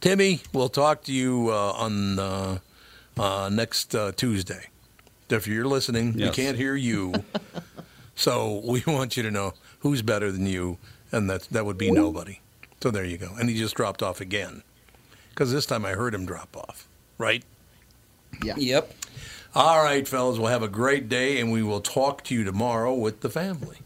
Timmy, we'll talk to you uh, on uh, uh, next uh, Tuesday. If you're listening, we can't hear you. so we want you to know who's better than you, and that, that would be nobody. So there you go. And he just dropped off again. Because this time I heard him drop off, right? Yeah. Yep. All right, fellas, we'll have a great day, and we will talk to you tomorrow with the family.